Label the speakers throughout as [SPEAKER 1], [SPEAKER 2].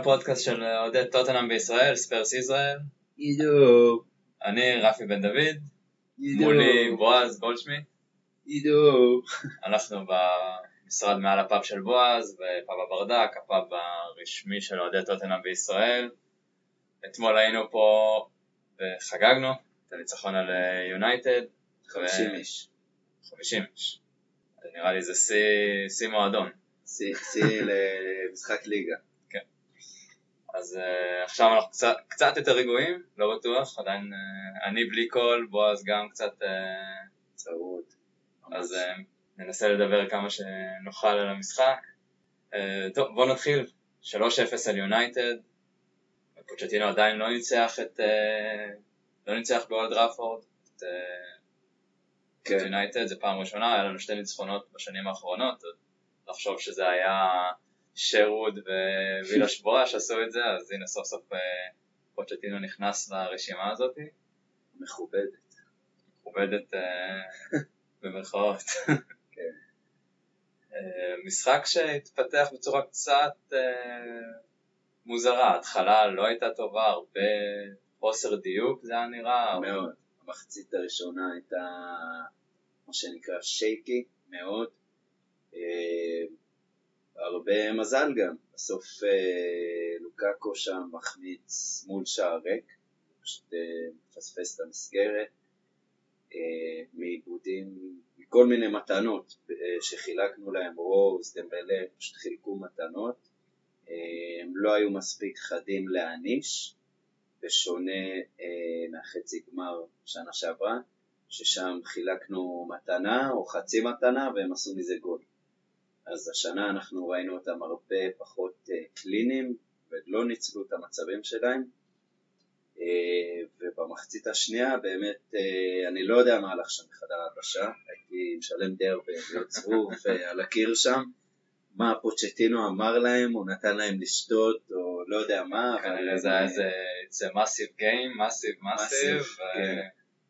[SPEAKER 1] לפודקאסט של אוהדי טוטנאם בישראל, ספרס ישראל.
[SPEAKER 2] עידו.
[SPEAKER 1] אני רפי בן דוד.
[SPEAKER 2] עידו.
[SPEAKER 1] מולי בועז גולדשמיט.
[SPEAKER 2] עידו.
[SPEAKER 1] אנחנו במשרד מעל הפאב של בועז, בפאב הברדק, הפאב הרשמי של אוהדי טוטנאם בישראל. אתמול היינו פה וחגגנו את הניצחון על יונייטד.
[SPEAKER 2] 50 איש.
[SPEAKER 1] 50 איש. נראה לי זה שיא- מועדון.
[SPEAKER 2] שיא למשחק ליגה.
[SPEAKER 1] אז uh, עכשיו אנחנו קצת, קצת יותר רגועים, לא בטוח, עדיין uh, אני בלי קול, בועז גם קצת, uh,
[SPEAKER 2] צרוד.
[SPEAKER 1] אז uh, ננסה לדבר כמה שנוכל על המשחק. Uh, טוב, בואו נתחיל, 3-0 על יונייטד, פוצ'טינו עדיין לא ניצח את, uh, לא ניצח באולד ראפורד, את uh,
[SPEAKER 2] כן.
[SPEAKER 1] יונייטד, זו פעם ראשונה, היה לנו שתי ניצחונות בשנים האחרונות, לחשוב שזה היה שרוד ווילה שבועה שעשו את זה, אז הנה סוף סוף אה, פוצ'טינו נכנס לרשימה הזאת,
[SPEAKER 2] מכובדת.
[SPEAKER 1] מכובדת אה, במרכאות.
[SPEAKER 2] כן.
[SPEAKER 1] אה, משחק שהתפתח בצורה קצת מוזרה, ההתחלה לא הייתה טובה, הרבה חוסר דיוק זה היה נראה,
[SPEAKER 2] מאוד. המחצית הראשונה הייתה מה שנקרא שייקי מאוד. הרבה מזל גם. בסוף אה, לוקאקו שם מחמיץ מול שער ריק, פשוט אה, מפספס את המסגרת. אה, מעיבודים, מכל מיני מתנות אה, שחילקנו להם, רוז, דמבלה, פשוט חילקו מתנות. אה, הם לא היו מספיק חדים להעניש, בשונה אה, מהחצי גמר שנה שעברה, ששם חילקנו מתנה או חצי מתנה והם עשו מזה גול. אז השנה אנחנו ראינו אותם הרבה פחות אה, קליניים ולא ניצלו את המצבים שלהם. אה, ובמחצית השנייה באמת אה, אני לא יודע מה הלך שם בחדר ההלבשה, הייתי משלם די הרבה להיות צרוף על הקיר שם. מה פוצ'טינו אמר להם, הוא נתן להם לשתות או לא יודע מה,
[SPEAKER 1] כנראה זה היה איזה massive massive, Massive,
[SPEAKER 2] כן.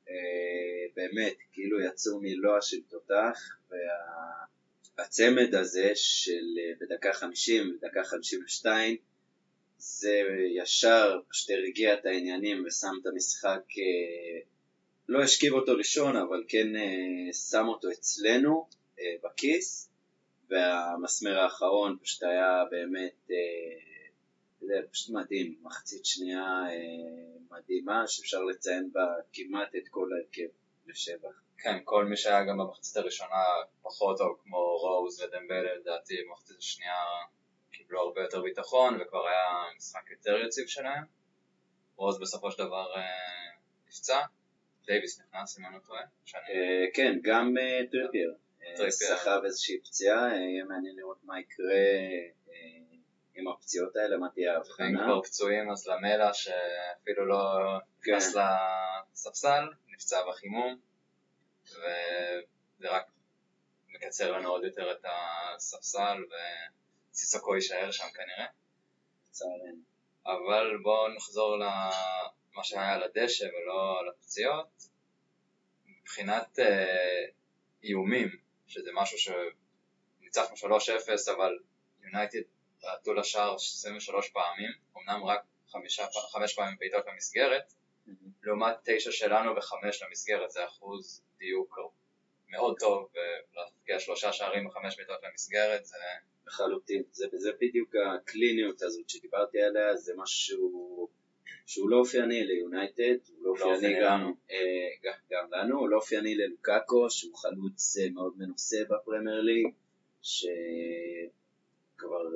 [SPEAKER 2] אה, באמת, כאילו יצאו מלוע של תותח, והצמד הזה של אה, בדקה 50 ודקה 52, זה ישר פשוט הרגיע את העניינים ושם את המשחק, אה, לא השכיב אותו לישון, אבל כן אה, שם אותו אצלנו בכיס, והמסמר האחרון פשוט היה באמת, יודע, פשוט מדהים, מחצית שנייה מדהימה שאפשר לציין בה כמעט את כל ההרכב לשבח.
[SPEAKER 1] כן, כל מי שהיה גם במחצית הראשונה פחות טוב, כמו רוז ודמבלה, לדעתי במחצית השנייה קיבלו הרבה יותר ביטחון, וכבר היה משחק יותר יציב שלהם. רוז בסופו של דבר אה, נפצע, דייוויס נכנס, אם אני לא טועה.
[SPEAKER 2] אה, כן, גם אה, טריפייר
[SPEAKER 1] טריפייר.
[SPEAKER 2] סחב איזושהי פציעה, יהיה מעניין לראות מה יקרה עם הפציעות האלה, מה תהיה ההבחנה.
[SPEAKER 1] כבר פצועים, אז לאמלה, שאפילו לא נכנס
[SPEAKER 2] כן.
[SPEAKER 1] לספסל, נפצע בחימום, וזה רק מקצר לנו עוד יותר את הספסל, וסיסוקו יישאר שם כנראה.
[SPEAKER 2] לצערנו.
[SPEAKER 1] אבל בואו נחזור למה שהיה על הדשא ולא על הפציעות. מבחינת אה, איומים, שזה משהו שניצחנו 3-0, אבל יונייטד בעטו לשער 23 פעמים, אמנם רק חמישה, חמש פעמים בעיטות למסגרת, לעומת תשע שלנו וחמש למסגרת, זה אחוז דיוק מאוד טוב, ולהפקיע שלושה שערים וחמש בעיטות למסגרת, זה
[SPEAKER 2] לחלוטין. זה, זה בדיוק הקליניות הזאת שדיברתי עליה, זה משהו שהוא לא אופייני ליונייטד, הוא לא אופייני
[SPEAKER 1] אופייני
[SPEAKER 2] גם,
[SPEAKER 1] לנו.
[SPEAKER 2] אה, גם, גם לנו, הוא לא אופייני ללוקאקו, שהוא חלוץ אה, מאוד מנוסה בפרמייר ליג, שכבר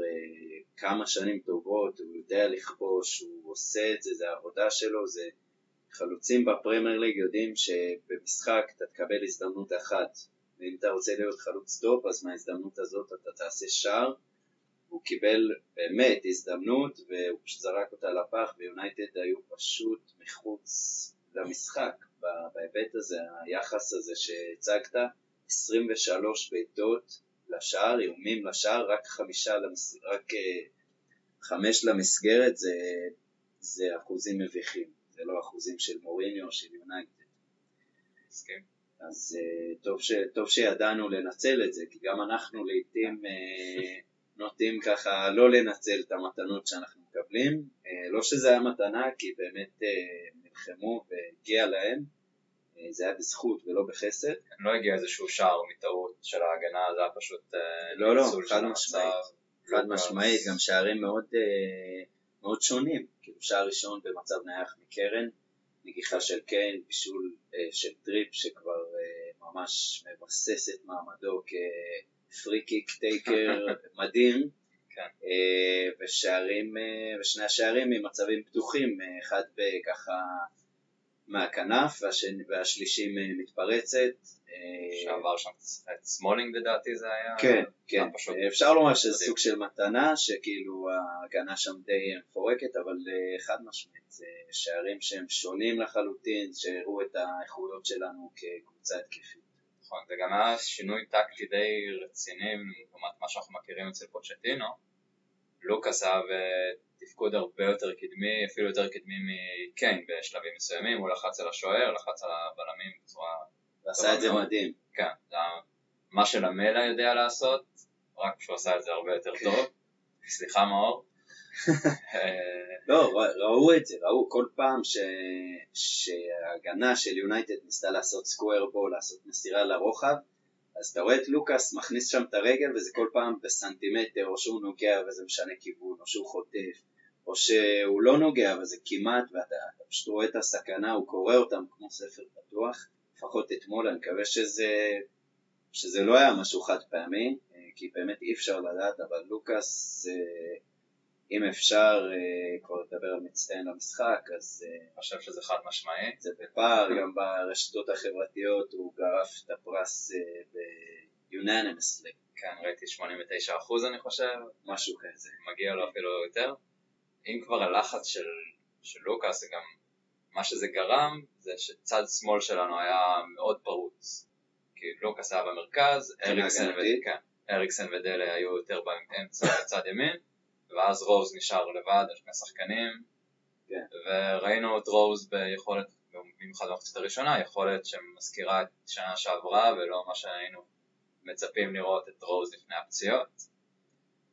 [SPEAKER 2] אה, כמה שנים טובות, הוא יודע לכבוש, הוא עושה את זה, זה העבודה שלו, זה חלוצים בפרמייר ליג יודעים שבמשחק אתה תקבל הזדמנות אחת, ואם אתה רוצה להיות חלוץ טוב, אז מההזדמנות הזאת אתה תעשה שער. הוא קיבל באמת הזדמנות והוא פשוט זרק אותה לפח ויונייטד היו פשוט מחוץ למשחק בהיבט הזה, היחס הזה שהצגת, 23 בעיטות לשער, איומים לשער, רק חמישה, למס... רק אה, חמש למסגרת, זה, זה אחוזים מביכים, זה לא אחוזים של מוריניו או של יונייטד.
[SPEAKER 1] מסכים.
[SPEAKER 2] אז uh, טוב, ש, טוב שידענו לנצל את זה, כי גם אנחנו לעיתים uh, נוטים ככה לא לנצל את המתנות שאנחנו מקבלים. אה, לא שזה היה מתנה, כי באמת אה, נלחמו והגיע להם, אה, זה היה בזכות ולא בחסד.
[SPEAKER 1] לא הגיע איזשהו שער מטעות של ההגנה, זה היה פשוט אה,
[SPEAKER 2] לא, לא, חד. משמעית. חד משמעית, גם שערים מאוד, אה, מאוד שונים. כאילו שער ראשון במצב נייח מקרן, נגיחה של קיין, בישול אה, של טריפ שכבר אה, ממש מבסס את מעמדו כ free kick taker מדהים.
[SPEAKER 1] כן.
[SPEAKER 2] אה, ושערים, אה, ושני השערים ממצבים פתוחים, אה, אחד ככה מהכנף והשני, והשלישי מתפרצת.
[SPEAKER 1] שעבר שם את סמולינג לדעתי זה היה.
[SPEAKER 2] כן, כן.
[SPEAKER 1] פשוט
[SPEAKER 2] אפשר לומר שזה. סוג של מתנה, שכאילו ההגנה שם די מפורקת, אבל אה, חד משמעית, זה שערים שהם שונים לחלוטין, שהראו את האיכויות שלנו כקבוצה התקפית.
[SPEAKER 1] נכון, זה גם היה שינוי טקטי די רציני לעומת מה שאנחנו מכירים אצל פוצ'טינו. לוקאס היה בתפקוד הרבה יותר קדמי, אפילו יותר קדמי מקיין בשלבים מסוימים, הוא לחץ על השוער, לחץ על הבלמים בצורה...
[SPEAKER 2] ועשה את זה. מדהים.
[SPEAKER 1] כן, מה שלמלה יודע לעשות, רק שהוא עשה את זה הרבה יותר
[SPEAKER 2] כן.
[SPEAKER 1] טוב. סליחה מאור. אה,
[SPEAKER 2] לא, ראו את זה, ראו כל פעם ש... שההגנה של יונייטד ניסתה לעשות סקוויר בו, לעשות מסירה לרוחב, אז אתה רואה את לוקאס מכניס שם את הרגל וזה כל פעם בסנטימטר, או שהוא נוגע וזה משנה כיוון, או שהוא חוטף, או שהוא לא נוגע וזה כמעט, ואתה אתה פשוט רואה את הסכנה, הוא קורא אותם כמו ספר פתוח, לפחות אתמול, אני מקווה שזה, שזה לא היה משהו חד פעמי, אה, כי באמת אי אפשר לדעת, אבל לוקאס, אה, אם אפשר אה, כבר לדבר על מצטיין למשחק, אז
[SPEAKER 1] אני חושב שזה חד משמעי.
[SPEAKER 2] זה בפער, גם ברשתות החברתיות הוא גרף את הפרס ב-unanimously,
[SPEAKER 1] כן, ראיתי 89% אני חושב,
[SPEAKER 2] משהו כזה.
[SPEAKER 1] מגיע לו אפילו יותר. אם כבר הלחץ של, של לוקאס, זה גם מה שזה גרם, זה שצד שמאל שלנו היה מאוד פרוץ. כי לוקאס היה במרכז, אריקסן, ו... כן, אריקסן ודלה היו יותר באמצע בצד ימין, ואז רוז נשאר לבד על שני שחקנים,
[SPEAKER 2] כן.
[SPEAKER 1] וראינו את רוז ביכולת, במיוחד במחצית הראשונה, יכולת שמזכירה את שנה שעברה ולא מה שהיינו מצפים לראות את רוז לפני הפציעות.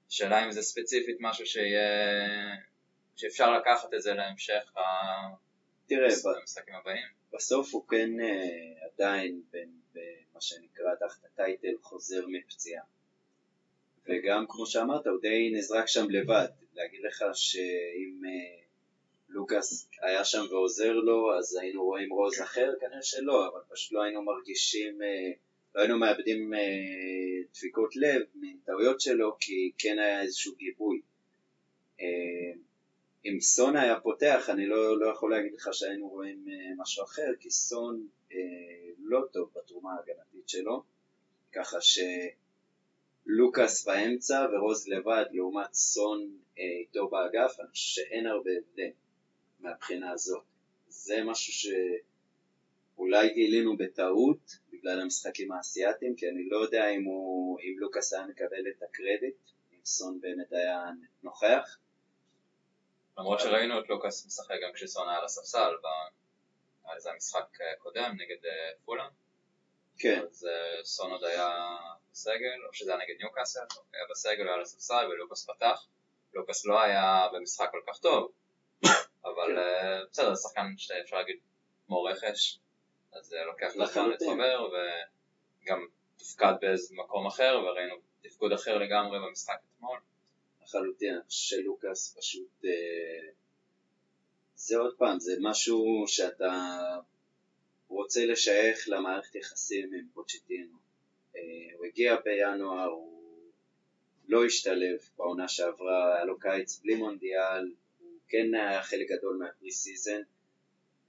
[SPEAKER 1] השאלה אם זה ספציפית משהו שיהיה, שאפשר לקחת את זה להמשך ה-
[SPEAKER 2] תראה. בסוף הוא כן אה, עדיין בין, במה שנקרא תחת הטייטל חוזר מפציעה. וגם כמו שאמרת, הוא די נזרק שם לבד. להגיד לך שאם אה, לוקאס היה שם ועוזר לו, אז היינו רואים רוז אחר? כנראה שלא, אבל פשוט לא היינו מרגישים, אה, לא היינו מאבדים דפיקות לב מטעויות שלו, כי כן היה איזשהו גיבוי. אה, אם סון היה פותח, אני לא, לא יכול להגיד לך שהיינו רואים אה, משהו אחר, כי סון אה, לא טוב בתרומה ההגנתית שלו, ככה שלוקאס באמצע ורוז לבד לעומת סון אה, איתו באגף, אני חושב שאין הרבה הבדל מהבחינה הזאת. זה משהו שאולי גילינו בטעות בגלל המשחקים האסייתיים, כי אני לא יודע אם, הוא, אם לוקאס היה מקבל את הקרדיט, אם סון באמת היה נוכח.
[SPEAKER 1] למרות שראינו את לוקאס משחק גם כשסון היה על הספסל, ב- היה איזה משחק אה, נגד אה, פולאם,
[SPEAKER 2] כן,
[SPEAKER 1] אז אה, סון עוד היה בסגל, או שזה היה נגד ניוקאסל, היה בסגל, היה על הספסל ולוקאס פתח. לוקאס לא היה במשחק כל כך טוב, אבל אה, בסדר, זה שחקן שאפשר להגיד כמו רכש, אז זה לוקח את הזמן. להתחבר, וגם תפקד באיזה מקום אחר, וראינו תפקוד אחר לגמרי במשחק אתמול.
[SPEAKER 2] לחלוטין, אני חושב שלוקאס פשוט, אה, זה עוד פעם, זה משהו שאתה רוצה לשייך למערכת יחסים עם פוצ'טינו. אה, הוא הגיע בינואר, הוא לא השתלב בעונה שעברה, היה לו קיץ בלי מונדיאל, הוא כן היה חלק גדול מה pre-season.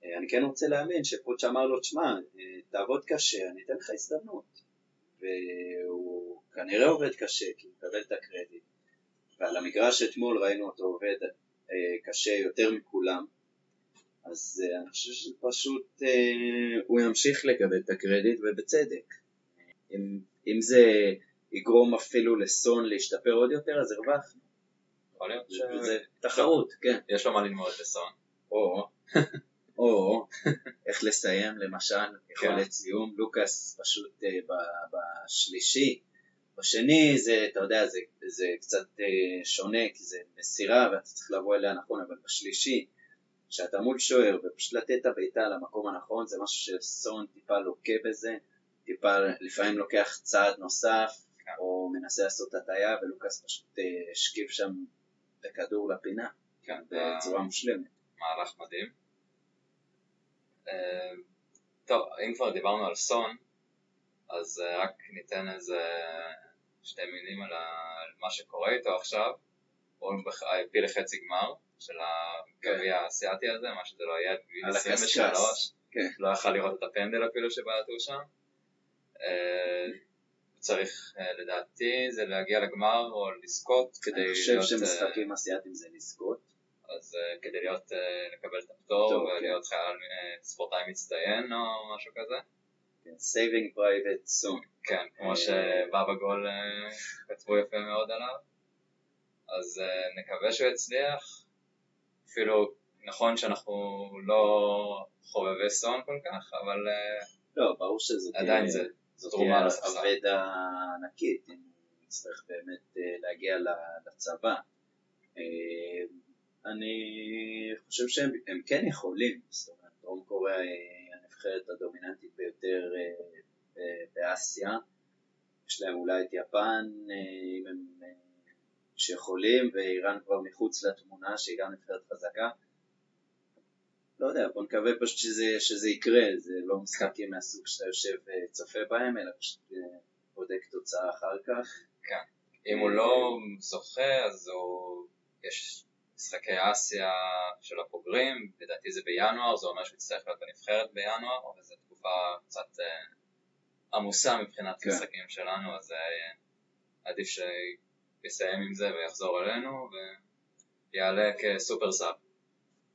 [SPEAKER 2] אה, אני כן רוצה להאמין שפוץ' אמר לו, תשמע, תעבוד קשה, אני אתן לך הזדמנות. והוא כנראה עובד קשה, כי הוא מקבל את הקרדיט. ועל המגרש אתמול ראינו אותו עובד אה, קשה יותר מכולם, אז אה, אני חושב שפשוט אה, הוא ימשיך לקבל את הקרדיט ובצדק. אם, אם זה יגרום אפילו לסון להשתפר עוד יותר, אז הרווחנו.
[SPEAKER 1] יכול להיות
[SPEAKER 2] זה, זה תחרות, כן.
[SPEAKER 1] שיש לו מה ללמוד בסון.
[SPEAKER 2] או, או, איך לסיים למשל, יכולת
[SPEAKER 1] כן.
[SPEAKER 2] סיום, לוקאס פשוט בשלישי, בשני זה, אתה יודע, זה, זה קצת אה, שונה, כי זה מסירה ואתה צריך לבוא אליה נכון, אבל בשלישי, כשאתה מול שוער ופשוט לתת את הבעיטה למקום הנכון, זה משהו שסון טיפה לוקה בזה, טיפה לפעמים לוקח צעד נוסף, כן. או מנסה לעשות הטעיה, ולוקאס פשוט אה, השכיב שם את הכדור לפינה, כן, בצורה מושלמת.
[SPEAKER 1] מהלך מדהים. אה, טוב, אם כבר דיברנו על סון, אז אה, רק ניתן איזה שתי מילים על מה שקורה איתו עכשיו. הוא הביא לחצי גמר של הגביע כן. האסייתי הזה, מה שזה לא יהיה, בגיל 23, כן. לא יכל לראות את הפנדל אפילו שבעטו שם. אה, צריך לדעתי זה להגיע לגמר או לזכות כדי להיות...
[SPEAKER 2] אני חושב שמשחקים אסייתיים זה לזכות.
[SPEAKER 1] אז כדי להיות, לקבל את הפטור ולהיות כן. חייל ספורטאי מצטיין או משהו כזה.
[SPEAKER 2] Saving private soon.
[SPEAKER 1] כן, כמו שבא בגול כתבו יפה מאוד עליו. אז uh, נקווה שהוא יצליח. אפילו נכון שאנחנו לא חובבי סון כל כך, אבל
[SPEAKER 2] לא, ברור שזאת
[SPEAKER 1] עדיין זה,
[SPEAKER 2] זאת תהיה אבדה ענקית, אם הוא יצטרך באמת להגיע לצבא. אני חושב שהם כן יכולים, זאת אומרת, דרום קוריאה הנבחרת הדומיננטית ביותר אה, באסיה, יש להם אולי את יפן, אה, אם הם אה, שיכולים, ואיראן כבר מחוץ לתמונה, שהיא גם נבחרת חזקה. לא יודע, בוא נקווה פשוט שזה, שזה יקרה, זה לא משחקים מהסוג שאתה יושב וצופה בהם, אלא פשוט בודק תוצאה אחר כך.
[SPEAKER 1] כן. אם הוא לא זוכה, אז הוא... יש משחקי אסיה של הבוגרים, לדעתי זה בינואר, זה אומר שהוא יצטרך להיות בנבחרת בינואר, אבל זו תקופה קצת אה, עמוסה מבחינת כן. משחקים שלנו, אז אה, עדיף שיסיים עם זה ויחזור אלינו ויעלה כסופר סאב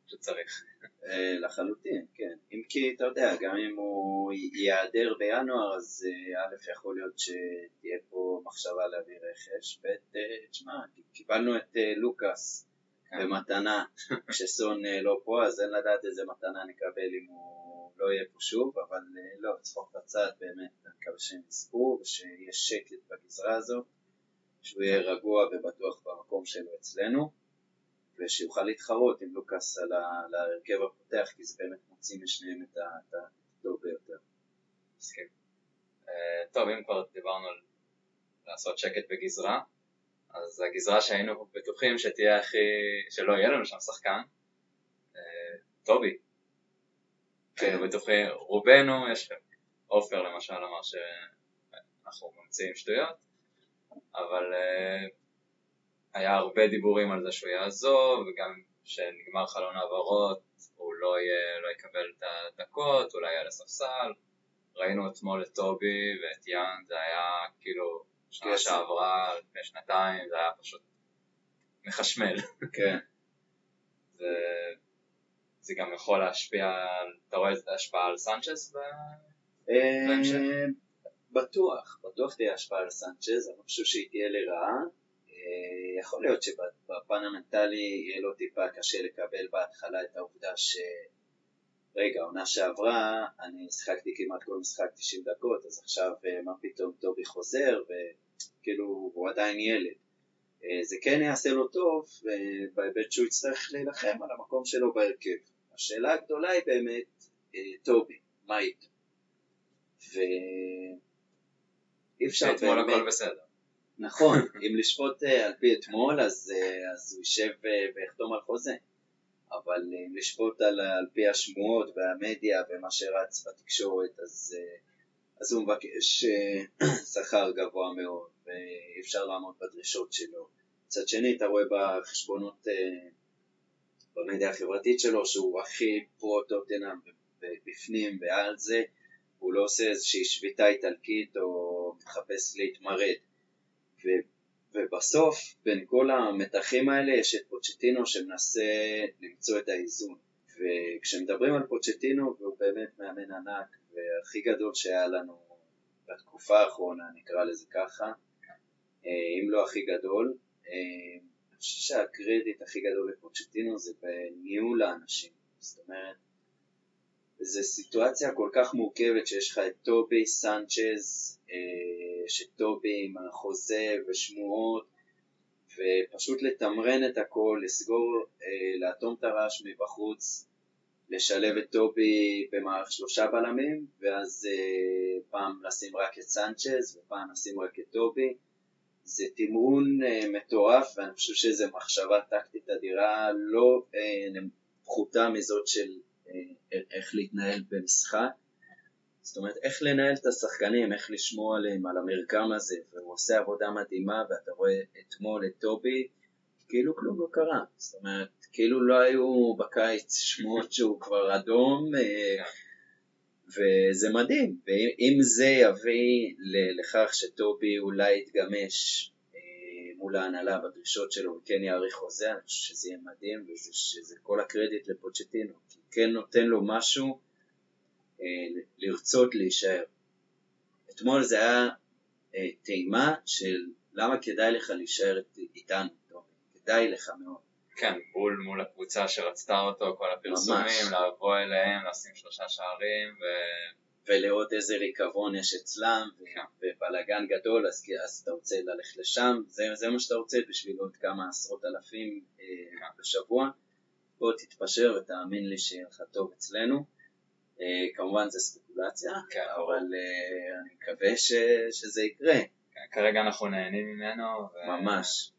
[SPEAKER 1] שצריך.
[SPEAKER 2] אה, לחלוטין, כן. אם כי אתה יודע, גם אם הוא ייעדר בינואר, אז א' יכול להיות שתהיה פה מחשבה להביא רכש, ב', תשמע, קיבלנו את לוקאס במתנה כשסון אה, לא פה, אז אין לדעת איזה מתנה נקבל אם הוא לא יהיה פה שוב, אבל אה, לא, צחוק בצד, באמת, אני מקווה שהם יזכו ושיהיה שקט בגזרה הזאת, שהוא יהיה רגוע ובטוח במקום שלו אצלנו, ושיוכל להתחרות עם לוקאס על ההרכב הפותח, כי זה באמת מוציא משניהם את הטוב ביותר.
[SPEAKER 1] מסכים. אה, טוב, אם כבר דיברנו על לעשות שקט בגזרה, אז הגזרה שהיינו בטוחים שתהיה הכי, שלא יהיה לנו שם שחקן, אה, טובי. היינו בטוחים, רובנו, יש עופר למשל אמר שאנחנו ממציאים שטויות, אבל אה, היה הרבה דיבורים על זה שהוא יעזוב, וגם כשנגמר חלון העברות הוא לא, יהיה, לא יקבל את הדקות, אולי יהיה לספסל. ראינו אתמול את טובי ואת יאן, זה היה כאילו שנה שעברה, לפני שנתיים, זה היה פשוט מחשמל.
[SPEAKER 2] כן.
[SPEAKER 1] זה, זה גם יכול להשפיע, אתה רואה את ההשפעה על סנצ'ס בהמשך? אה,
[SPEAKER 2] בטוח, בטוח תהיה השפעה על סנצ'ז, אני חושב שהיא תהיה לרעה. אה, יכול להיות שבפן המנטלי יהיה לו טיפה קשה לקבל בהתחלה את העובדה ש... רגע, עונה שעברה, אני שיחקתי כמעט כל משחק 90 דקות, אז עכשיו אה, מה פתאום טובי חוזר, וכאילו הוא עדיין ילד. אה, זה כן יעשה לו טוב אה, בהיבט שהוא יצטרך להילחם על המקום שלו בהרכב. השאלה הגדולה היא באמת טובי, מה איתו? ואי
[SPEAKER 1] אפשר באמת... אתמול הכל בסדר.
[SPEAKER 2] נכון, אם לשפוט על פי אתמול, אז, אז הוא יישב ויחתום על חוזה. אבל אם לשפוט על, על פי השמועות והמדיה ומה שרץ בתקשורת, אז, אה, אז הוא מבקש אה, שכר גבוה מאוד, ואי אפשר לעמוד בדרישות שלו. מצד שני, אתה רואה בחשבונות אה, במדיה החברתית שלו שהוא הכי פרו-טוטנאם בפנים ועל זה, הוא לא עושה איזושהי שביתה איטלקית או מחפש להתמרד. ובסוף, בין כל המתחים האלה יש את פוצ'טינו שמנסה למצוא את האיזון. וכשמדברים על פוצ'טינו, והוא באמת מאמן ענק, והכי גדול שהיה לנו בתקופה האחרונה, נקרא לזה ככה, אה, אם לא הכי גדול, אה, אני חושב שהקרדיט הכי גדול לפוצ'טינו זה בניהול האנשים. זאת אומרת, זו סיטואציה כל כך מורכבת שיש לך את טובי סנצ'ז, אה, שטובי עם החוזה ושמועות, ופשוט לתמרן את הכל, לסגור, אה, לאטום את הרעש מבחוץ, לשלב את טובי במערך שלושה בלמים, ואז אה, פעם לשים רק את סנצ'ז ופעם לשים רק את טובי. זה תמרון מטורף, ואני חושב שזו מחשבה טקטית אדירה לא פחותה מזאת של איך להתנהל במשחק. זאת אומרת, איך לנהל את השחקנים, איך לשמור עליהם, על המרקם הזה, והוא עושה עבודה מדהימה, ואתה רואה אתמול את טובי, כאילו כלום לא קרה. זאת אומרת, כאילו לא היו בקיץ שמועות שהוא כבר אדום, אה, וזה מדהים. ואם זה יביא לכך שטובי אולי יתגמש אה, מול ההנהלה בדרישות שלו וכן יאריך חוזה, אני חושב שזה יהיה מדהים, ושזה כל הקרדיט לפוצ'טינו. כן נותן לו משהו אה, לרצות להישאר. אתמול זה היה אה, טעימה של למה כדאי לך להישאר איתנו, טוב, כדאי לך מאוד.
[SPEAKER 1] כן, בול מול הקבוצה שרצתה אותו, כל הפרסומים, ממש. לבוא אליהם, לשים שלושה שערים ו...
[SPEAKER 2] ולעוד איזה ריקבון יש אצלם, כן. ובלאגן גדול, אז, אז אתה רוצה ללכת לשם, זה, זה מה שאתה רוצה בשביל עוד כמה עשרות אלפים אה, כן. בשבוע. בוא תתפשר ותאמין לי שיהיה לך טוב אצלנו. Uh, כמובן זה ספקולציה, כן, אבל uh, אני מקווה ש, שזה יקרה.
[SPEAKER 1] כן, כרגע אנחנו נהנים ממנו.
[SPEAKER 2] ו... ממש.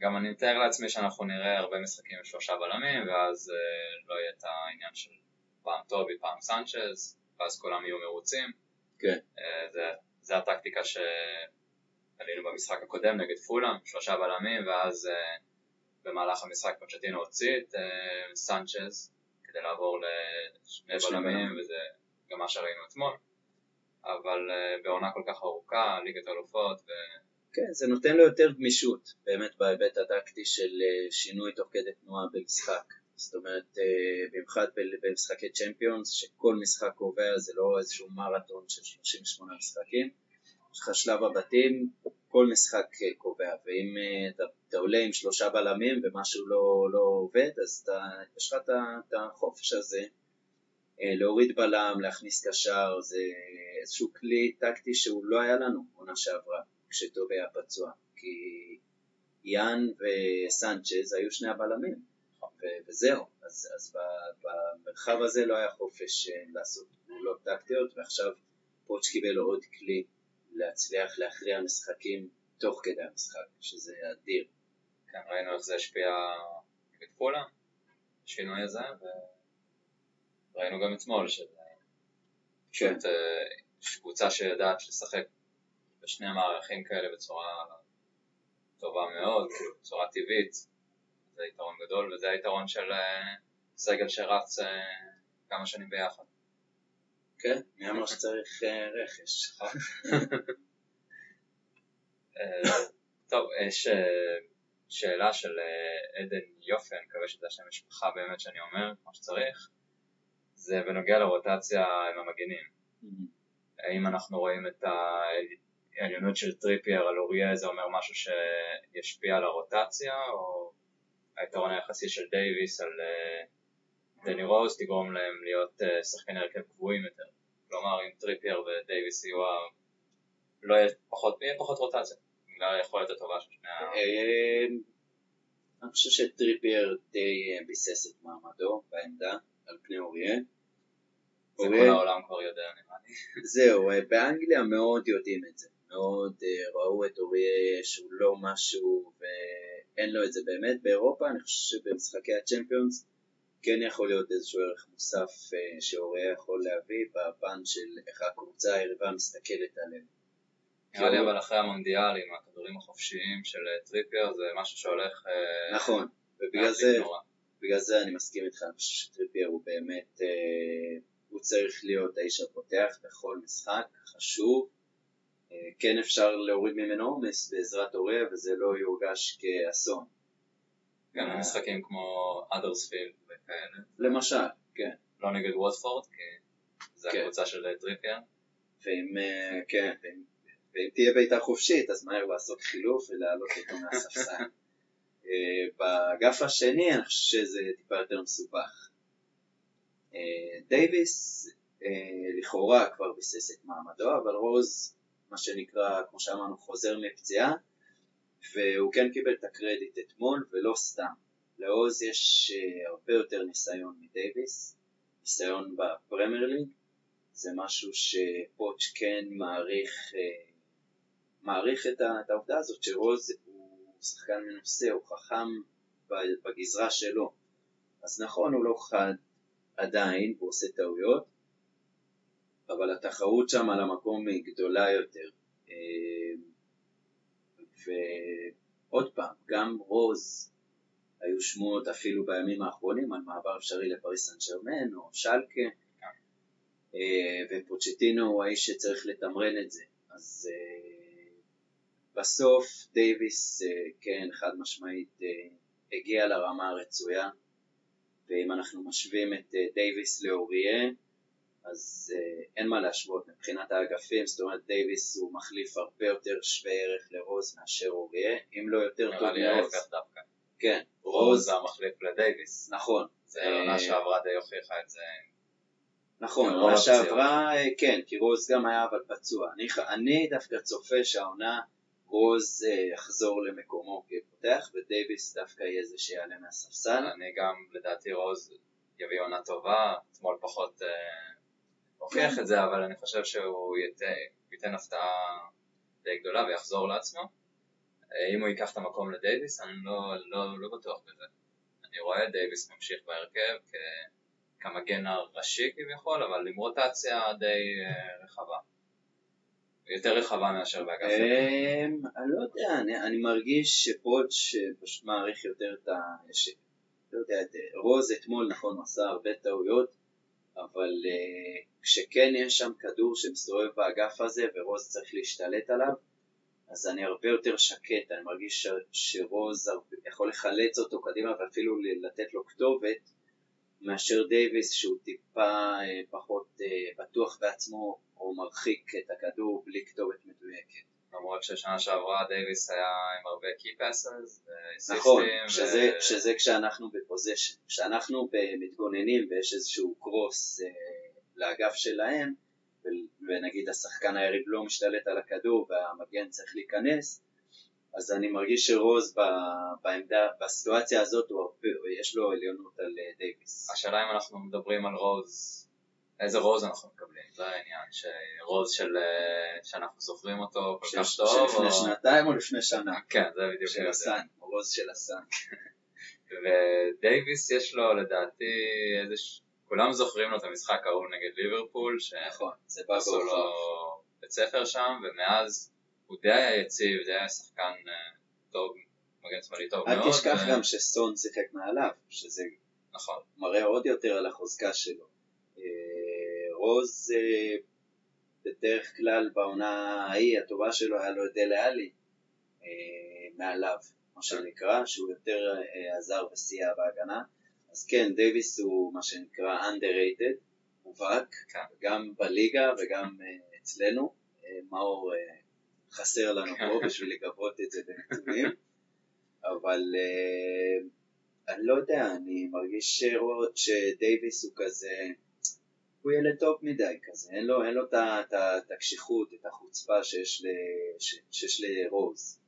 [SPEAKER 1] גם אני מתאר לעצמי שאנחנו נראה הרבה משחקים עם שלושה בלמים, ואז uh, לא יהיה את העניין של פעם טובי, פעם סנצ'ז, ואז כולם יהיו מרוצים.
[SPEAKER 2] כן.
[SPEAKER 1] זה, זה הטקטיקה שעלינו במשחק הקודם נגד פולאם, שלושה בלמים, ואז... Uh, במהלך המשחק פוצ'טינו הוציא את uh, סנצ'ז כדי לעבור לשני בלמים וזה גם מה שראינו אתמול אבל בעונה כל כך ארוכה, ליגת אלופות ו...
[SPEAKER 2] כן, זה נותן לו יותר גמישות באמת בהיבט הטקטי של שינוי תוך כדי תנועה במשחק זאת אומרת, במיוחד במשחקי צ'מפיונס, שכל משחק קובע זה לא איזשהו מרתון של 38 משחקים, יש לך שלב הבתים, כל משחק קובע, ואם אתה אתה עולה עם שלושה בלמים ומשהו לא, לא עובד, אז אתה, יש לך את החופש הזה. אה, להוריד בלם, להכניס קשר, זה איזשהו כלי טקטי שהוא לא היה לנו עונה שעברה, כשטובי היה פצוע, כי יאן וסנצ'ז היו שני הבלמים, וזהו, אז, אז במרחב הזה לא היה חופש אה, לעשות פעולות טקטיות, ועכשיו פוטש קיבל עוד כלי להצליח להכריע משחקים תוך כדי המשחק, שזה אדיר.
[SPEAKER 1] כן, ראינו איך זה השפיע נגד פולה, השינוי הזה, וראינו גם אתמול שזה כן. אה, קבוצה שיודעת לשחק בשני מערכים כאלה בצורה טובה מאוד, כאילו בצורה טבעית, זה יתרון גדול, וזה היתרון של אה, סגל שרץ אה, כמה שנים ביחד.
[SPEAKER 2] כן, מי אמר שצריך רכש?
[SPEAKER 1] טוב, יש שאלה של אה, עדן יופי, אני מקווה שזה השם משפחה באמת שאני אומר, כמו שצריך, זה בנוגע לרוטציה עם המגינים. Mm-hmm. האם אנחנו רואים את העליונות של טריפייר על אוריה, זה אומר משהו שישפיע על הרוטציה, או היתרון היחסי של דייוויס על אה, דני רוז תגרום להם להיות אה, שחקני הרכב קבועים יותר. כלומר, אם טריפייר ודייוויס יהיו, לא יהיה פחות, יהיה פחות רוטציה. בגלל היכולת הטובה של שני ה... אה,
[SPEAKER 2] אני חושב שטריפייר די ביסס את מעמדו בעמדה על פני אוריה.
[SPEAKER 1] זה כל העולם כבר יודע נראה לי.
[SPEAKER 2] זהו, באנגליה מאוד יודעים את זה. מאוד ראו את אוריה שהוא לא משהו ואין לו את זה באמת. באירופה אני חושב שבמשחקי הצ'מפיונס כן יכול להיות איזשהו ערך מוסף שאוריה יכול להביא בפן של איך הקבוצה היריבה מסתכלת עליהם.
[SPEAKER 1] נראה לי אבל אחרי המונדיאל עם הכדורים החופשיים של אה, טריפייר זה משהו שהולך...
[SPEAKER 2] אה, נכון, ובגלל זה, בגלל זה אני מסכים איתך, אני חושב שטריפייר הוא באמת, אה, הוא צריך להיות האיש הפותח בכל משחק, חשוב, כן אפשר להוריד ממנו עומס בעזרת אוריה וזה לא יורגש כאסון.
[SPEAKER 1] גם במשחקים כמו אדרספילד וכאלה.
[SPEAKER 2] למשל, כן.
[SPEAKER 1] לא נגד ווטפורד, כי זה כן. הקבוצה של טריפייר.
[SPEAKER 2] ואם, כן, ואם ואם תהיה בעיטה חופשית אז מהר לעשות חילוף ולהעלות אותו מהספסל. אה, באגף השני אני חושב שזה טיפה יותר מסובך. אה, דייוויס אה, לכאורה כבר ביסס את מעמדו, אבל רוז, מה שנקרא, כמו שאמרנו, חוזר מפציעה, והוא כן קיבל את הקרדיט אתמול, ולא סתם. לעוז יש אה, הרבה יותר ניסיון מדייוויס, ניסיון בפרמייר ליג, זה משהו שפוטש כן מעריך, מעריך את, העובדה הזאת שרוז הוא שחקן מנוסה, הוא חכם בגזרה שלו. אז נכון, הוא לא חד עדיין, הוא עושה טעויות, אבל התחרות שם על המקום היא גדולה יותר. אה, ועוד פעם, גם רוז, היו שמועות אפילו בימים האחרונים על מעבר אפשרי לפריס סן שרמן או שלקה, אה, ופוצ'טינו הוא האיש שצריך לתמרן את זה. אז אה, בסוף דייוויס, כן, חד משמעית, הגיע לרמה הרצויה, ואם אנחנו משווים את דייוויס לאוריה, אז uh, אין מה להשוות מבחינת האגפים, זאת אומרת דייוויס הוא מחליף הרבה יותר שווה ערך לרוז מאשר אוריה, אם לא יותר טוב
[SPEAKER 1] מרוז. נראה לי ההפך דווקא.
[SPEAKER 2] כן,
[SPEAKER 1] רוז זה המחליף לדייוויס.
[SPEAKER 2] נכון.
[SPEAKER 1] זה עונה שעברה די הוכיחה את זה.
[SPEAKER 2] נכון, עונה שעברה, אה, כן, כי רוז גם היה אבל פצוע. אני, אני דווקא צופה שהעונה רוז אה, יחזור למקומו כפותח, ודייוויס דווקא יהיה זה שיעלה מהספסל.
[SPEAKER 1] אני גם, לדעתי רוז יביא עונה טובה, אתמול פחות... הוכיח את זה, אבל אני חושב שהוא ייתן הפתעה די גדולה ויחזור לעצמו. אה, אם הוא ייקח את המקום לדייוויס, אני לא, לא, לא בטוח בזה. אני רואה את דייוויס ממשיך בהרכב כמגן הראשי כביכול, אבל עם רוטציה די אה, רחבה. יותר רחבה מאשר באגף.
[SPEAKER 2] אמ, אני לא יודע, אני מרגיש שפוטש פשוט מעריך יותר את ה... לא יודע, רוז אתמול נכון הוא עשה הרבה טעויות, אבל uh, כשכן יש שם כדור שמסתובב באגף הזה ורוז צריך להשתלט עליו, אז אני הרבה יותר שקט, אני מרגיש ש, שרוז הרבה, יכול לחלץ אותו קדימה ואפילו לתת לו כתובת, מאשר דייוויס שהוא טיפה uh, פחות uh, בטוח בעצמו או מרחיק את הכדור בלי כתובת מדויקת.
[SPEAKER 1] למרות ששנה שעברה דייוויס היה עם הרבה key passes
[SPEAKER 2] נכון, שזה, ו... שזה כשאנחנו ב possession. כשאנחנו מתגוננים ויש איזשהו cross אה, לאגף שלהם, ונגיד השחקן היריב לא משתלט על הכדור והמגן צריך להיכנס, אז אני מרגיש שרוז בעמדה, בסיטואציה הזאת הוא הרבה, יש לו עליונות על אה, דייוויס.
[SPEAKER 1] השאלה אם אנחנו מדברים על רוז איזה רוז אנחנו מקבלים, זה העניין, שרוז של, אה, שאנחנו זוכרים אותו כל כך טוב,
[SPEAKER 2] שלפני או... שנתיים או לפני שנה,
[SPEAKER 1] כן, זה בדיוק
[SPEAKER 2] של הסאן, רוז של הסאן.
[SPEAKER 1] ודייוויס יש לו לדעתי איזה, כולם זוכרים לו את המשחק ההוא נגד ליברפול,
[SPEAKER 2] נכון, זה בא
[SPEAKER 1] שעשו לו בית ספר שם, ומאז הוא די היה יציב, די היה שחקן אה, טוב, מגן שמאלי טוב
[SPEAKER 2] מאוד. אל תשכח ו... גם שסון שיחק מעליו, שזה
[SPEAKER 1] נכון.
[SPEAKER 2] מראה עוד יותר על החוזקה שלו. רוז אה, בדרך כלל בעונה ההיא הטובה שלו היה לו את דלה עלי אה, מעליו, מה שנקרא, שהוא יותר אה, עזר וסייע בהגנה. אז כן, דייוויס הוא מה שנקרא underrated, מובהק, כן. גם בליגה וגם אצלנו. מאור חסר לנו פה בשביל לגבות את זה בנתונים, אבל אני לא יודע, אני מרגיש שדייוויס הוא כזה הוא ילד טוב מדי כזה, אין לו, אין לו את הקשיחות, את החוצפה שיש, ל, שיש לרוז.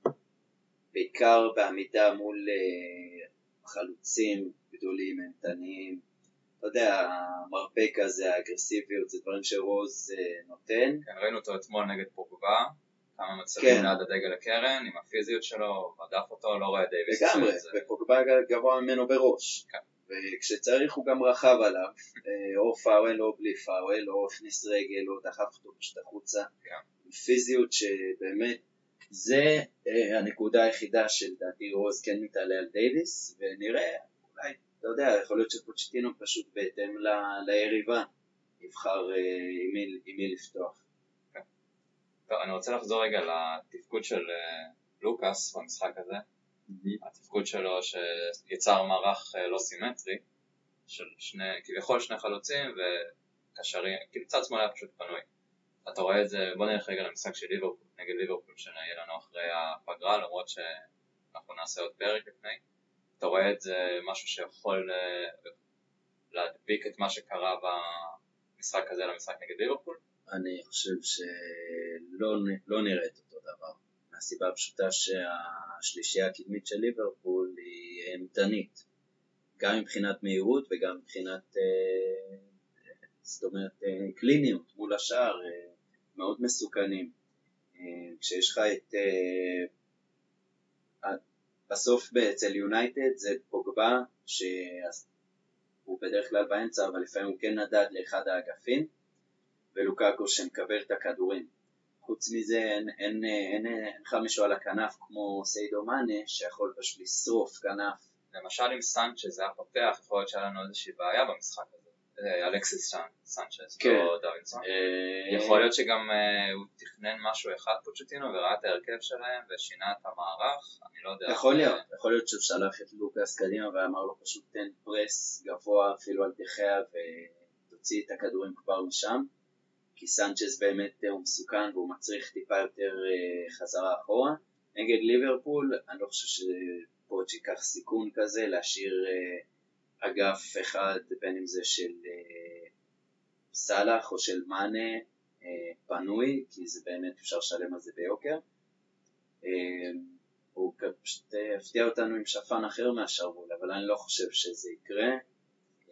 [SPEAKER 2] בעיקר בעמידה מול uh, חלוצים גדולים, אימתניים. אתה יודע, המרפק הזה, האגרסיביות, זה דברים שרוז uh, נותן.
[SPEAKER 1] כן, ראינו אותו אתמול נגד פוגבה, כמה מצבים כן. ליד הדגל הקרן, עם הפיזיות שלו, רדף אותו, לא רואה דייוויס.
[SPEAKER 2] לגמרי, ופוגבה גבוה ממנו בראש. כן. וכשצריך הוא גם רכב עליו, אה, או פאוול או בלי פאוול, או הכניס רגל או דחף אותו פשוט החוצה,
[SPEAKER 1] yeah.
[SPEAKER 2] פיזיות שבאמת זה אה, הנקודה היחידה שלדעתי רוז כן מתעלה על דייוויס, ונראה, אולי, אתה יודע, יכול להיות שפוצ'טינו פשוט בהתאם ל, ליריבה יבחר אה, עם מי, עם מי לפתוח.
[SPEAKER 1] כן. טוב, אני רוצה לחזור רגע לתפקוד של לוקאס במשחק הזה. התפקוד שלו שיצר מערך אה, לא סימטרי של שני, כביכול שני חלוצים וקשרים, כאילו צד שמאל היה פשוט פנוי. אתה רואה את זה, בוא נלך רגע למשחק של ליברפול, נגד ליברפול שיהיה לנו אחרי הפגרה למרות שאנחנו נעשה עוד פרק לפני. אתה רואה את זה משהו שיכול אה, להדביק את מה שקרה במשחק הזה למשחק נגד ליברפול?
[SPEAKER 2] אני חושב שלא לא נראית אותו מהסיבה הפשוטה שהשלישייה הקדמית של ליברפול היא אימתנית, גם מבחינת מהירות וגם מבחינת, אה, זאת אומרת, אה, קליניות מול השאר, אה, מאוד מסוכנים. כשיש לך את... בסוף אצל יונייטד זה פוגבה, שהוא בדרך כלל באמצע, אבל לפעמים הוא כן נדד לאחד האגפים, ולוקאקו שמקבל את הכדורים. חוץ מזה אין, אין, אין, אין לך מישהו על הכנף כמו סיידו מאנה שיכול פשוט לשרוף כנף.
[SPEAKER 1] למשל עם סנצ'ז היה פותח, יכול להיות שהיה לנו איזושהי בעיה במשחק הזה. אה, אלכסיס סנצ'ז,
[SPEAKER 2] כן.
[SPEAKER 1] לא דווינסון.
[SPEAKER 2] אה,
[SPEAKER 1] יכול להיות שגם אה, הוא תכנן משהו אחד פוצ'טינו וראה את ההרכב שלהם ושינה את המערך, אני לא יודע.
[SPEAKER 2] יכול להיות, יכול להיות שהוא שלח את לוקאס קדימה ואמר לו פשוט תן פרס גבוה אפילו על דחיה ותוציא את הכדורים כבר משם. כי סנצ'ז באמת הוא מסוכן והוא מצריך טיפה יותר חזרה אחורה. נגד ליברפול, אני לא חושב שפוץ' ייקח סיכון כזה להשאיר אגף אחד, בין אם זה של אה, סאלח או של מאנה אה, פנוי, כי זה באמת אפשר לשלם על זה ביוקר. אה, הוא פשוט יפתיע אותנו עם שפן אחר מהשרוול, אבל אני לא חושב שזה יקרה.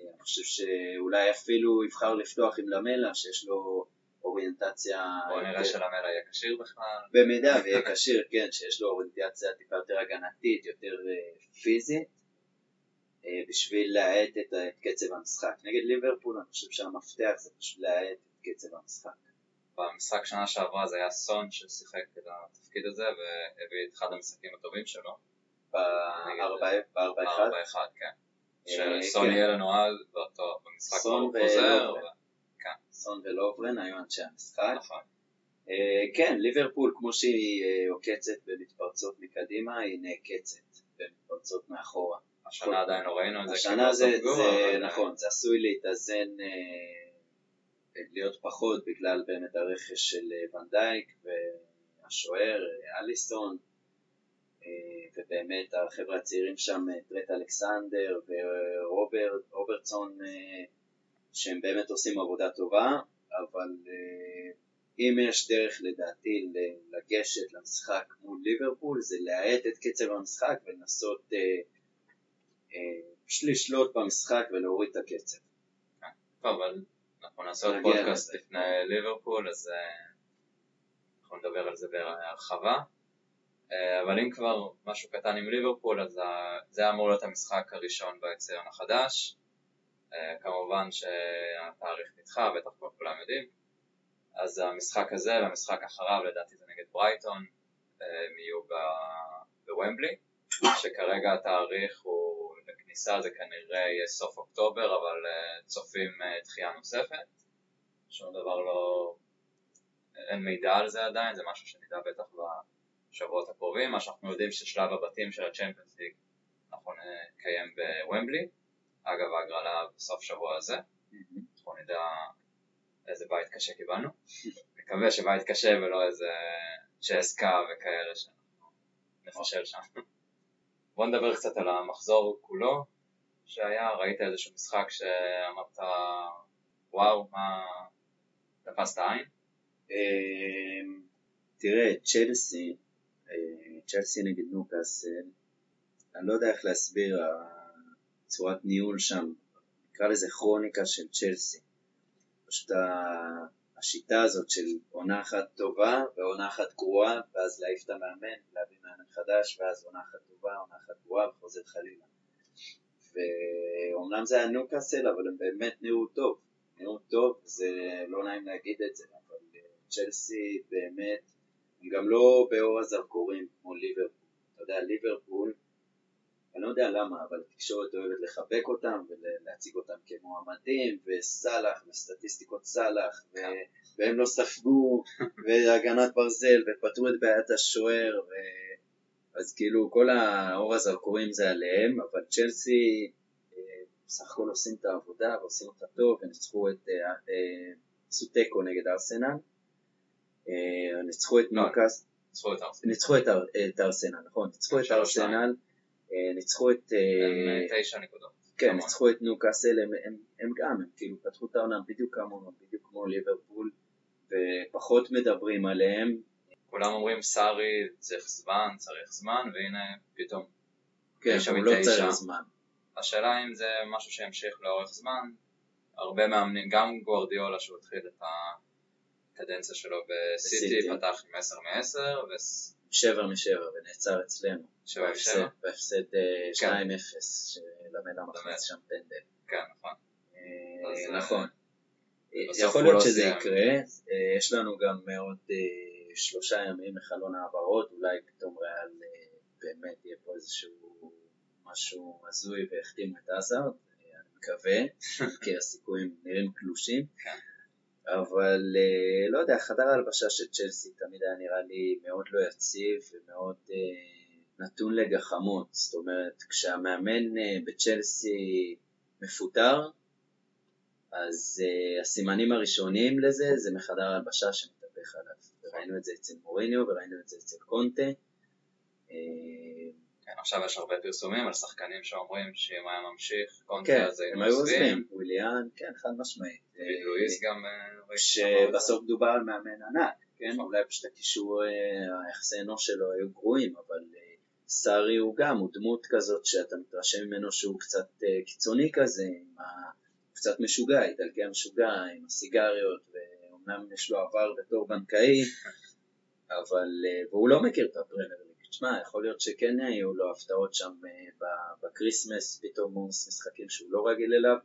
[SPEAKER 2] אני חושב שאולי אפילו יבחר לפתוח עם למלה, שיש לו אוריינטציה...
[SPEAKER 1] בוא נראה שלמלה יהיה כשיר בכלל.
[SPEAKER 2] במידה ויהיה כשיר, כן, שיש לו אוריינטציה טיפה יותר הגנתית, יותר פיזית. אה, בשביל להאט את, את קצב המשחק. נגד ליברפול אני חושב שהמפתח זה פשוט להאט את קצב המשחק.
[SPEAKER 1] במשחק שנה שעברה זה היה סון ששיחק את התפקיד הזה והביא את אחד המשחקים הטובים שלו.
[SPEAKER 2] ב-4-1?
[SPEAKER 1] ב-4-1, כן. אה, שסון כן. יהיה לנו אז במשחק חוזר.
[SPEAKER 2] סון ולוברן היו אנשי המשחק.
[SPEAKER 1] נכון.
[SPEAKER 2] אה, כן, ליברפול כמו שהיא עוקצת במתפרצות מקדימה, היא נעקצת במתפרצות מאחורה.
[SPEAKER 1] השנה עדיין לא ראינו את זה.
[SPEAKER 2] השנה זה, זה, נכון, זה עשוי להתאזן, אה, להיות פחות בגלל באמת הרכש של אה, ונדייק והשוער אה, אליסון, אה, ובאמת החבר'ה הצעירים שם, אה, טרט אלכסנדר ורוברטסון, אה, שהם באמת עושים עבודה טובה, אבל אה, אם יש דרך לדעתי לגשת למשחק מול ליברפול זה להאט את קצב המשחק ולנסות אה, פשוט לשלוט במשחק ולהוריד את הקצב.
[SPEAKER 1] טוב, אבל אנחנו נעשה עוד פודקאסט לפני ליברפול, אז אה, אנחנו נדבר על זה בהרחבה. אה, אבל אם כבר משהו קטן עם ליברפול, אז זה אמור להיות המשחק הראשון באצטדיון החדש. אה, כמובן שהתאריך נדחה, בטח כבר כולם יודעים. אז המשחק הזה והמשחק אחריו, לדעתי זה נגד ברייטון, הם יהיו בוומבלי, שכרגע התאריך הוא הכניסה זה כנראה יהיה סוף אוקטובר, אבל uh, צופים דחייה נוספת. שום דבר לא... אין מידע על זה עדיין, זה משהו שנדע בטח בשבועות הקרובים. מה שאנחנו יודעים ששלב הבתים של הצ'מפיונס ליג אנחנו נקיים בוומבלי. אגב, ההגרלה בסוף שבוע הזה. אנחנו נדע איזה בית קשה קיבלנו. מקווה שבית קשה ולא איזה צ'סקה וכאלה שאנחנו נפשל שם. בוא נדבר קצת על המחזור כולו שהיה, ראית איזשהו משחק שאמרת וואו, מה תפסת עין?
[SPEAKER 2] אמ, תראה, צ'לסי, אה, צ'לסי נגד נוקאסל, אני לא יודע איך להסביר, צורת ניהול שם, נקרא לזה כרוניקה של צ'לסי. פשוט השיטה הזאת של עונה אחת טובה ועונה אחת גרועה, ואז להעיף את המאמן, להביא מאמן חדש, ואז עונה אחת טובה, עונה אחת גרועה, וחוזר חלילה. ואומנם זה היה ניוקאסל, אבל הם באמת נראו טוב. נראו טוב, זה לא נעים להגיד את זה, אבל אה, צ'לסי באמת, הם גם לא באור הזרקורים כמו ליברפול. אתה יודע, ליברפול, אני לא יודע למה, אבל התקשורת אוהבת לחבק אותם ולהציג אותם כמועמדים, וסאלח, וסטטיסטיקות סאלח, ו... והם לא ספגו, והגנת ברזל, ופתרו את בעיית השוער, ו... אז כאילו כל האור הזרקורים זה עליהם, אבל צ'לסי אה, בסך הכל עושים את העבודה ועושים אותה טוב, וניצחו את, אה, אה, עשו תיקו נגד ארסנל, ניצחו את
[SPEAKER 1] לא,
[SPEAKER 2] נוקאס,
[SPEAKER 1] ניצחו
[SPEAKER 2] את ארסנל, נכון, ניצחו את ארסנל, ניצחו את...
[SPEAKER 1] תשע נקודות.
[SPEAKER 2] כן. ניצחו את ניוקאסל, הם, הם, הם גם, הם כאילו פתחו את העונה בדיוק כמונו, בדיוק כמו ליברפול, ופחות מדברים עליהם.
[SPEAKER 1] כולם אומרים סארי צריך זמן, צריך זמן, והנה פתאום.
[SPEAKER 2] כן, הוא לא. צריך זמן.
[SPEAKER 1] השאלה אם זה משהו שימשיך לאורך זמן. הרבה מאמנים, גם גוארדיולה שהוא התחיל את הקדנציה שלו בסיטי. פתח עם 10 מ-10,
[SPEAKER 2] שבע משבע, ונעצר אצלנו. בהפסד-
[SPEAKER 1] ושבע.
[SPEAKER 2] בהפסד אה,
[SPEAKER 1] כן.
[SPEAKER 2] 2-0, שלמדה. מכניס שם פנדל.
[SPEAKER 1] כן, נכון.
[SPEAKER 2] אה,
[SPEAKER 1] אז,
[SPEAKER 2] נכון.
[SPEAKER 1] אה,
[SPEAKER 2] יכול להיות
[SPEAKER 1] לא
[SPEAKER 2] שזה. יקרה, אה, יש לנו גם עוד אה, שלושה ימים לחלון העברות, אולי פתאום ריאל אה, באמת יהיה פה איזשהו משהו הזוי והחתימו את אה, אני מקווה, כי הסיכויים נראים קלושים,
[SPEAKER 1] כן.
[SPEAKER 2] אבל אה, לא יודע, חדר ההלבשה של צ'לסי תמיד היה נראה לי מאוד לא יציב ומאוד אה, נתון לגחמות, זאת אומרת כשהמאמן אה, בצ'לסי מפוטר, אז uh, הסימנים הראשונים לזה זה מחדר ההלבשה שמתהפך עליו. וראינו את זה אצל מוריניו וראינו את זה אצל קונטה.
[SPEAKER 1] כן, עכשיו יש הרבה פרסומים על שחקנים שאומרים שאם היה ממשיך, קונטה
[SPEAKER 2] כן,
[SPEAKER 1] אז היינו
[SPEAKER 2] הם היו
[SPEAKER 1] עוזבים.
[SPEAKER 2] עוזבים, וויליאן, כן, חד משמעית.
[SPEAKER 1] דוד לואיס גם... אה,
[SPEAKER 2] שבסוף דובר על מאמן ענק, כן?
[SPEAKER 1] נכון.
[SPEAKER 2] אולי פשוט הקישור, אה, היחסי אנוש שלו היו גרועים, אבל אה, סארי הוא גם, הוא דמות כזאת שאתה מתרשם ממנו שהוא קצת קיצוני כזה, עם ה... קצת משוגע, איטלקי המשוגע, עם הסיגריות, ואומנם יש לו עבר בתור בנקאי, אבל, והוא לא מכיר את הפרמייר. תשמע, יכול להיות שכן היו לו הפתעות שם אה, ב Christmas, פתאום עומס משחקים שהוא לא רגיל אליו.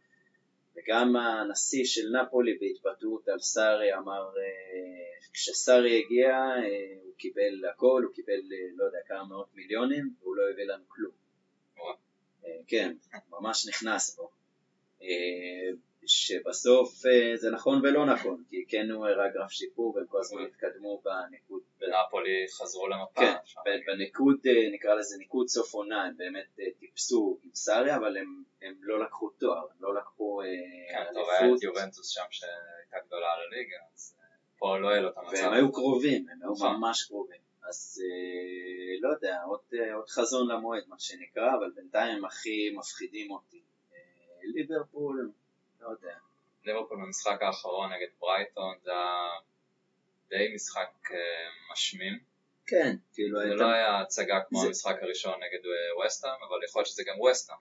[SPEAKER 2] וגם הנשיא של נפולי בהתבטאות על סארי אמר, אה, כשסארי הגיע אה, הוא קיבל הכל, הוא קיבל לא יודע כמה מאות מיליונים והוא לא הביא לנו כלום. כן, ממש נכנס בו. שבסוף אה, זה נכון ולא נכון, כי כן הוא הראה גרף שיפור והם כל הזמן התקדמו בניקוד.
[SPEAKER 1] בנפולי חזרו למפה.
[SPEAKER 2] כן, בניקוד, אה, נקרא לזה ניקוד סוף עונה, הם באמת אה, טיפסו עם סארי, אבל הם, הם לא לקחו תואר, הם לא לקחו
[SPEAKER 1] כן, אתה רואה את יובנטוס שם שהייתה גדולה על הליגה, אז פה לא יהיה לו את המצב.
[SPEAKER 2] והם היו קרובים, הם היו
[SPEAKER 1] נכון.
[SPEAKER 2] ממש קרובים. אז לא יודע, עוד, עוד חזון למועד מה שנקרא, אבל בינתיים הם הכי מפחידים אותי. ליברפול, לא יודע.
[SPEAKER 1] ליברפול במשחק האחרון נגד ברייטון זה היה די משחק אה, משמים.
[SPEAKER 2] כן, כאילו
[SPEAKER 1] זה
[SPEAKER 2] הייתה...
[SPEAKER 1] לא היה הצגה כמו
[SPEAKER 2] זה-
[SPEAKER 1] המשחק הראשון נגד אה, וסטהאם, אבל יכול להיות שזה גם וסטהאם.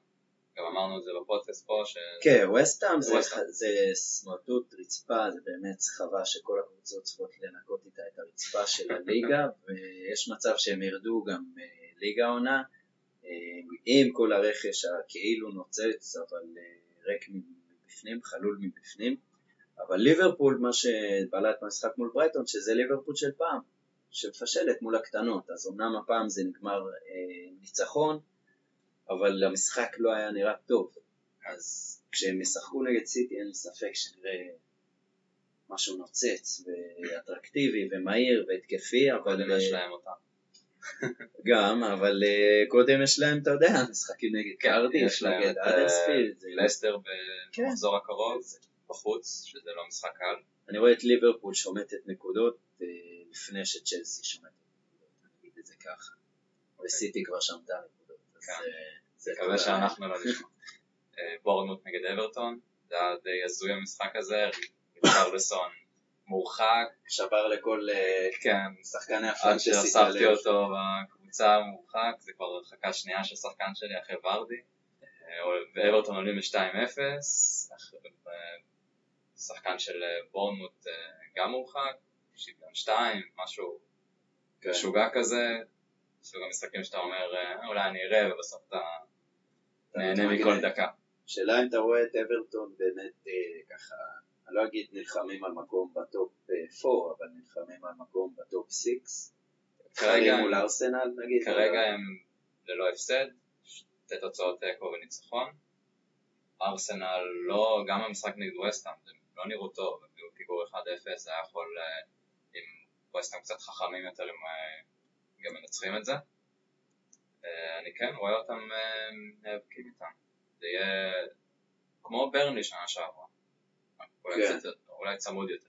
[SPEAKER 1] גם אמרנו את זה בפודקאסט פה, ש...
[SPEAKER 2] כן, וסטהאם זה. זה סמרטוט רצפה, זה באמת סחבה שכל הקבוצות צריכות לנקות איתה את הרצפה של הליגה, ויש מצב שהם ירדו גם אה, ליגה עונה, עם כל הרכש הכאילו נוצץ, אבל ריק מבפנים, חלול מבפנים. אבל ליברפול, מה שבלט במשחק מול ברייטון, שזה ליברפול של פעם, שמפשלת מול הקטנות, אז אמנם הפעם זה נגמר אה, ניצחון, אבל המשחק לא היה נראה טוב. אז כשהם ישחקו נגד סיטי אין לי ספק שנראה משהו נוצץ ואטרקטיבי ומהיר והתקפי, אבל
[SPEAKER 1] קודם יש
[SPEAKER 2] אה,
[SPEAKER 1] להם אותה.
[SPEAKER 2] גם, אבל אה, קודם יש להם, אתה יודע, משחקים נגד קרדיף,
[SPEAKER 1] יש להם
[SPEAKER 2] נגד
[SPEAKER 1] את, אה,
[SPEAKER 2] אדרספילד. זה-
[SPEAKER 1] לסטר
[SPEAKER 2] כן.
[SPEAKER 1] במחזור הקרוב, בחוץ, שזה לא משחק קל.
[SPEAKER 2] אני רואה את ליברפול שומטת נקודות אה, לפני שצ'לסי שומטת נקודות, אני אגיד את זה ככה. וסיטי כבר שמטה נקודות, אז
[SPEAKER 1] כן.
[SPEAKER 2] אה, זה
[SPEAKER 1] מקווה שאנחנו לא נשמע. אה, בורנמוט נגד אברטון, זה היה די הזוי המשחק הזה, ריצ'רלסון מורחק,
[SPEAKER 2] שבר לכל אה,
[SPEAKER 1] כן,
[SPEAKER 2] שחקני
[SPEAKER 1] עד
[SPEAKER 2] הפנטסי
[SPEAKER 1] שהוספתי
[SPEAKER 2] הלב.
[SPEAKER 1] אותו בקבוצה מורחק, זה כבר הרחקה שנייה של שחקן שלי אחרי ורדי. אה, ואברטון עולים ל-2-0, שחקן של אה, בורנמוט אה, גם מורחק, שוויון 2, משהו
[SPEAKER 2] כן.
[SPEAKER 1] משוגע כזה, סוג המשחקים שאתה אומר אה, אולי אני אראה ובסוף אתה נהנה. מכל דקה.
[SPEAKER 2] שאלה אם אתה רואה את אברטון באמת אה, ככה, אני לא אגיד נלחמים על מקום ב top 4, אבל נלחמים על מקום ב top 6.
[SPEAKER 1] כרגע-
[SPEAKER 2] מול ארסנל נגיד.
[SPEAKER 1] כרגע הם ללא הפסד, שתי תוצאות תיקו וניצחון. ארסנל לא, גם המשחק נגד וסטהאם, הם לא נראו טוב, הם היו פיגור 1-0, זה היה יכול, אה, אם וסטהאם קצת חכמים יותר, הם אה, גם מנצחים את זה. אה, אני כן רואה אותם אה, נאבקים איתם. זה יהיה כמו ברנלי שנה שעברה. אולי
[SPEAKER 2] כן.
[SPEAKER 1] קצת- אולי צמוד יותר.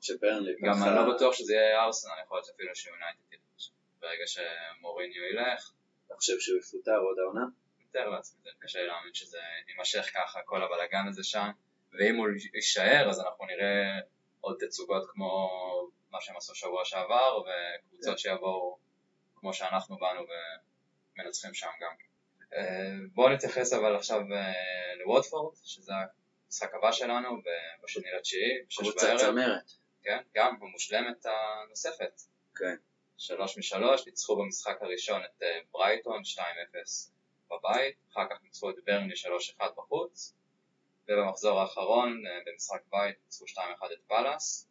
[SPEAKER 2] שברנלי
[SPEAKER 1] גם אני לא בטוח שזה יהיה ארסנל, יכול להיות אפילו שיונייטד ילך. ברגע שמוריניו ילך,
[SPEAKER 2] אתה חושב שהוא יפוטר עוד העונה?
[SPEAKER 1] מתאר לעצמי, זה קשה להאמין שזה יימשך ככה, כל הבלאגן הזה שם, ואם הוא יישאר אז אנחנו נראה עוד תצוגות כמו מה שהם עשו שבוע שעבר, וקבוצות שיבואו כמו שאנחנו באנו ומנצחים שם גם. אה, בואו נתייחס אבל עכשיו אה, לווטפורד, שזה המשחק הבא שלנו בשני לתשיעי, בשש בערב.
[SPEAKER 2] צמרת.
[SPEAKER 1] כן, גם המושלמת הנוספת.
[SPEAKER 2] כן.
[SPEAKER 1] שלוש משלוש, ניצחו במשחק הראשון את אה, ברייטון 2-0 בבית, אחר כך ניצחו את ברנלי 3-1 בחוץ, ובמחזור האחרון אה, במשחק בית ניצחו 2-1 את פאלאס.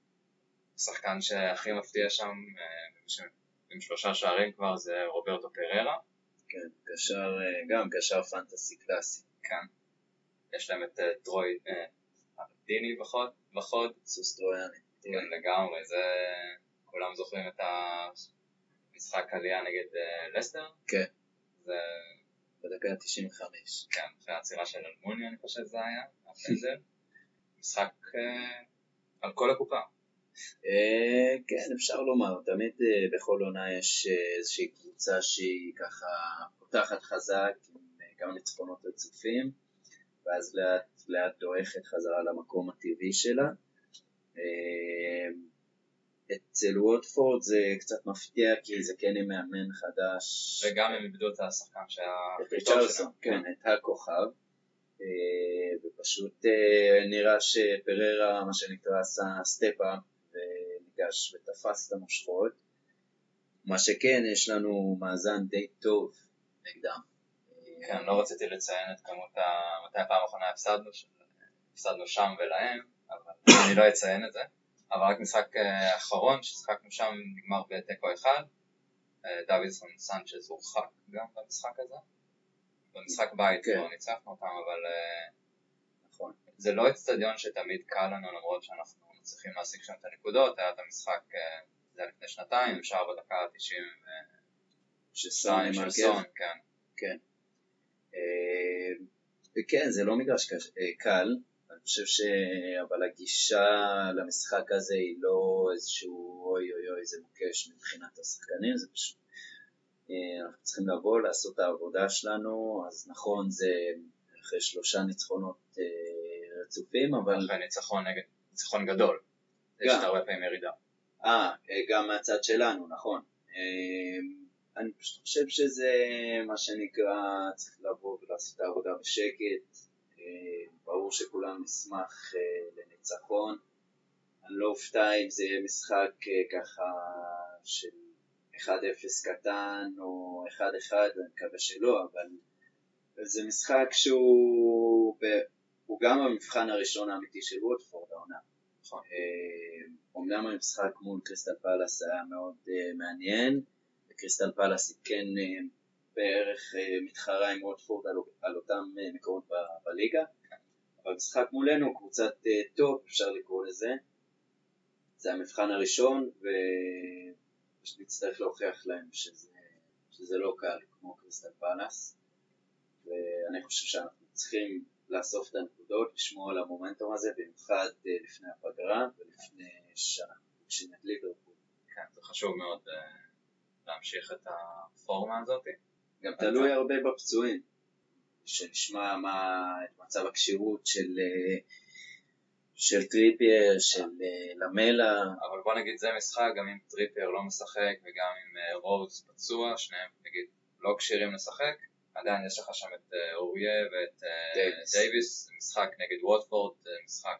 [SPEAKER 1] השחקן שהכי מפתיע שם, אה, עם שלושה שערים כבר, זה רוברטו פררה.
[SPEAKER 2] כן, קשר, גם קשר פנטסי קלאסי.
[SPEAKER 1] כן. יש להם את אה, טרוי אה, דיני בחוד, בחוד.
[SPEAKER 2] סוס טרויאני.
[SPEAKER 1] כן, לגמרי, זה... כולם זוכרים את המשחק עלייה נגד אה, לסטר?
[SPEAKER 2] כן.
[SPEAKER 1] זה,
[SPEAKER 2] בדקה ה-95.
[SPEAKER 1] כן, אחרי העצירה של אלמוני אני חושב זה היה, הפנדל. משחק אה, על כל הקופה.
[SPEAKER 2] אה, כן, אפשר לומר, תמיד אה, בכל עונה יש אה, איזושהי קבוצה שהיא ככה פותחת חזק עם אה, כמה ניצחונות רצופים, ואז לאט לאט דועכת חזרה למקום הטבעי שלה. אה, אצל ווטפורד זה קצת מפתיע כי זה כן עם מאמן חדש.
[SPEAKER 1] וגם הם איבדו את השחקן שהיה
[SPEAKER 2] את ריצ'רלסון. כן, את הכוכב. אה, ופשוט אה, נראה שפררה, מה שנקרא, עשה step-up וניגש ותפס את המושכות. מה שכן, יש לנו מאזן די טוב נגדם.
[SPEAKER 1] כן, לא רציתי לציין את כמות ה... מתי הפעם האחרונה הפסדנו, הפסדנו שם ולהם, אבל אני לא אציין את זה. אבל רק משחק אה, האחרון ששיחקנו שם נגמר בתיקו אחד. אה, דוידסון סנצ'ז הורחק גם במשחק הזה. במשחק בית
[SPEAKER 2] כן.
[SPEAKER 1] לא ניצחנו אותם, אבל אה,
[SPEAKER 2] נכון.
[SPEAKER 1] זה לא אצטדיון שתמיד קל לנו למרות שאנחנו מצליחים להשיג שם את הנקודות. היה את המשחק, זה היה לפני שנתיים, שער בדקה ה-90
[SPEAKER 2] שסון.
[SPEAKER 1] כן.
[SPEAKER 2] כן. אה, וכן, זה לא מגרש אה, קל. אני חושב ש... אבל הגישה למשחק הזה היא לא איזשהו אוי אוי אוי זה מוקש מבחינת השחקנים, זה פשוט... אה, אנחנו צריכים לבוא, לעשות את העבודה שלנו, אז נכון זה אחרי שלושה ניצחונות רצופים, אבל...
[SPEAKER 1] אחרי ניצחון נגד, ניצחון גדול. יש
[SPEAKER 2] גם.
[SPEAKER 1] את הרבה פעמים ירידה.
[SPEAKER 2] אה, גם מהצד שלנו, נכון. אני פשוט חושב שזה מה שנקרא, צריך לבוא ולעשות את העבודה בשקט. אה, ברור שכולם נשמח אה, לניצחון. אני לא אופתע אם זה יהיה משחק אה, ככה של 1-0 קטן או 1-1, אני מקווה שלא, אבל זה משחק שהוא הוא גם המבחן הראשון האמיתי של ווטפורד העונה. אומנם המשחק מול קריסטל פלאס היה מאוד מעניין, וקריסטל פלאס היא כן אה, בערך אה, מתחרה עם ווטפורד על, על אותם אה, מקומות ב- בליגה, אבל משחק מולנו, קבוצת top אפשר לקרוא לזה, זה המבחן הראשון, ופשוט נצטרך להוכיח להם שזה, שזה לא קל כמו קריסטל פלאס, ואני חושב שאנחנו צריכים לאסוף את הנקודות, לשמור על המומנטום הזה, במיוחד לפני הפגרה ולפני שאנחנו פוגשים את ליברפול.
[SPEAKER 1] כן, זה חשוב מאוד להמשיך את הפורמה הזאת.
[SPEAKER 2] גם תלוי הרבה בפצועים, שנשמע מה, מצב הכשירות של, אה, של טריפייר, של אה, למלה,
[SPEAKER 1] אבל בוא נגיד זה משחק, גם אם טריפר לא משחק וגם אם אה, רוז פצוע, שניהם נגיד לא כשירים לשחק, עדיין יש לך שם את אוריה ואת
[SPEAKER 2] דייוויס.
[SPEAKER 1] זה משחק נגד ווטפורד, משחק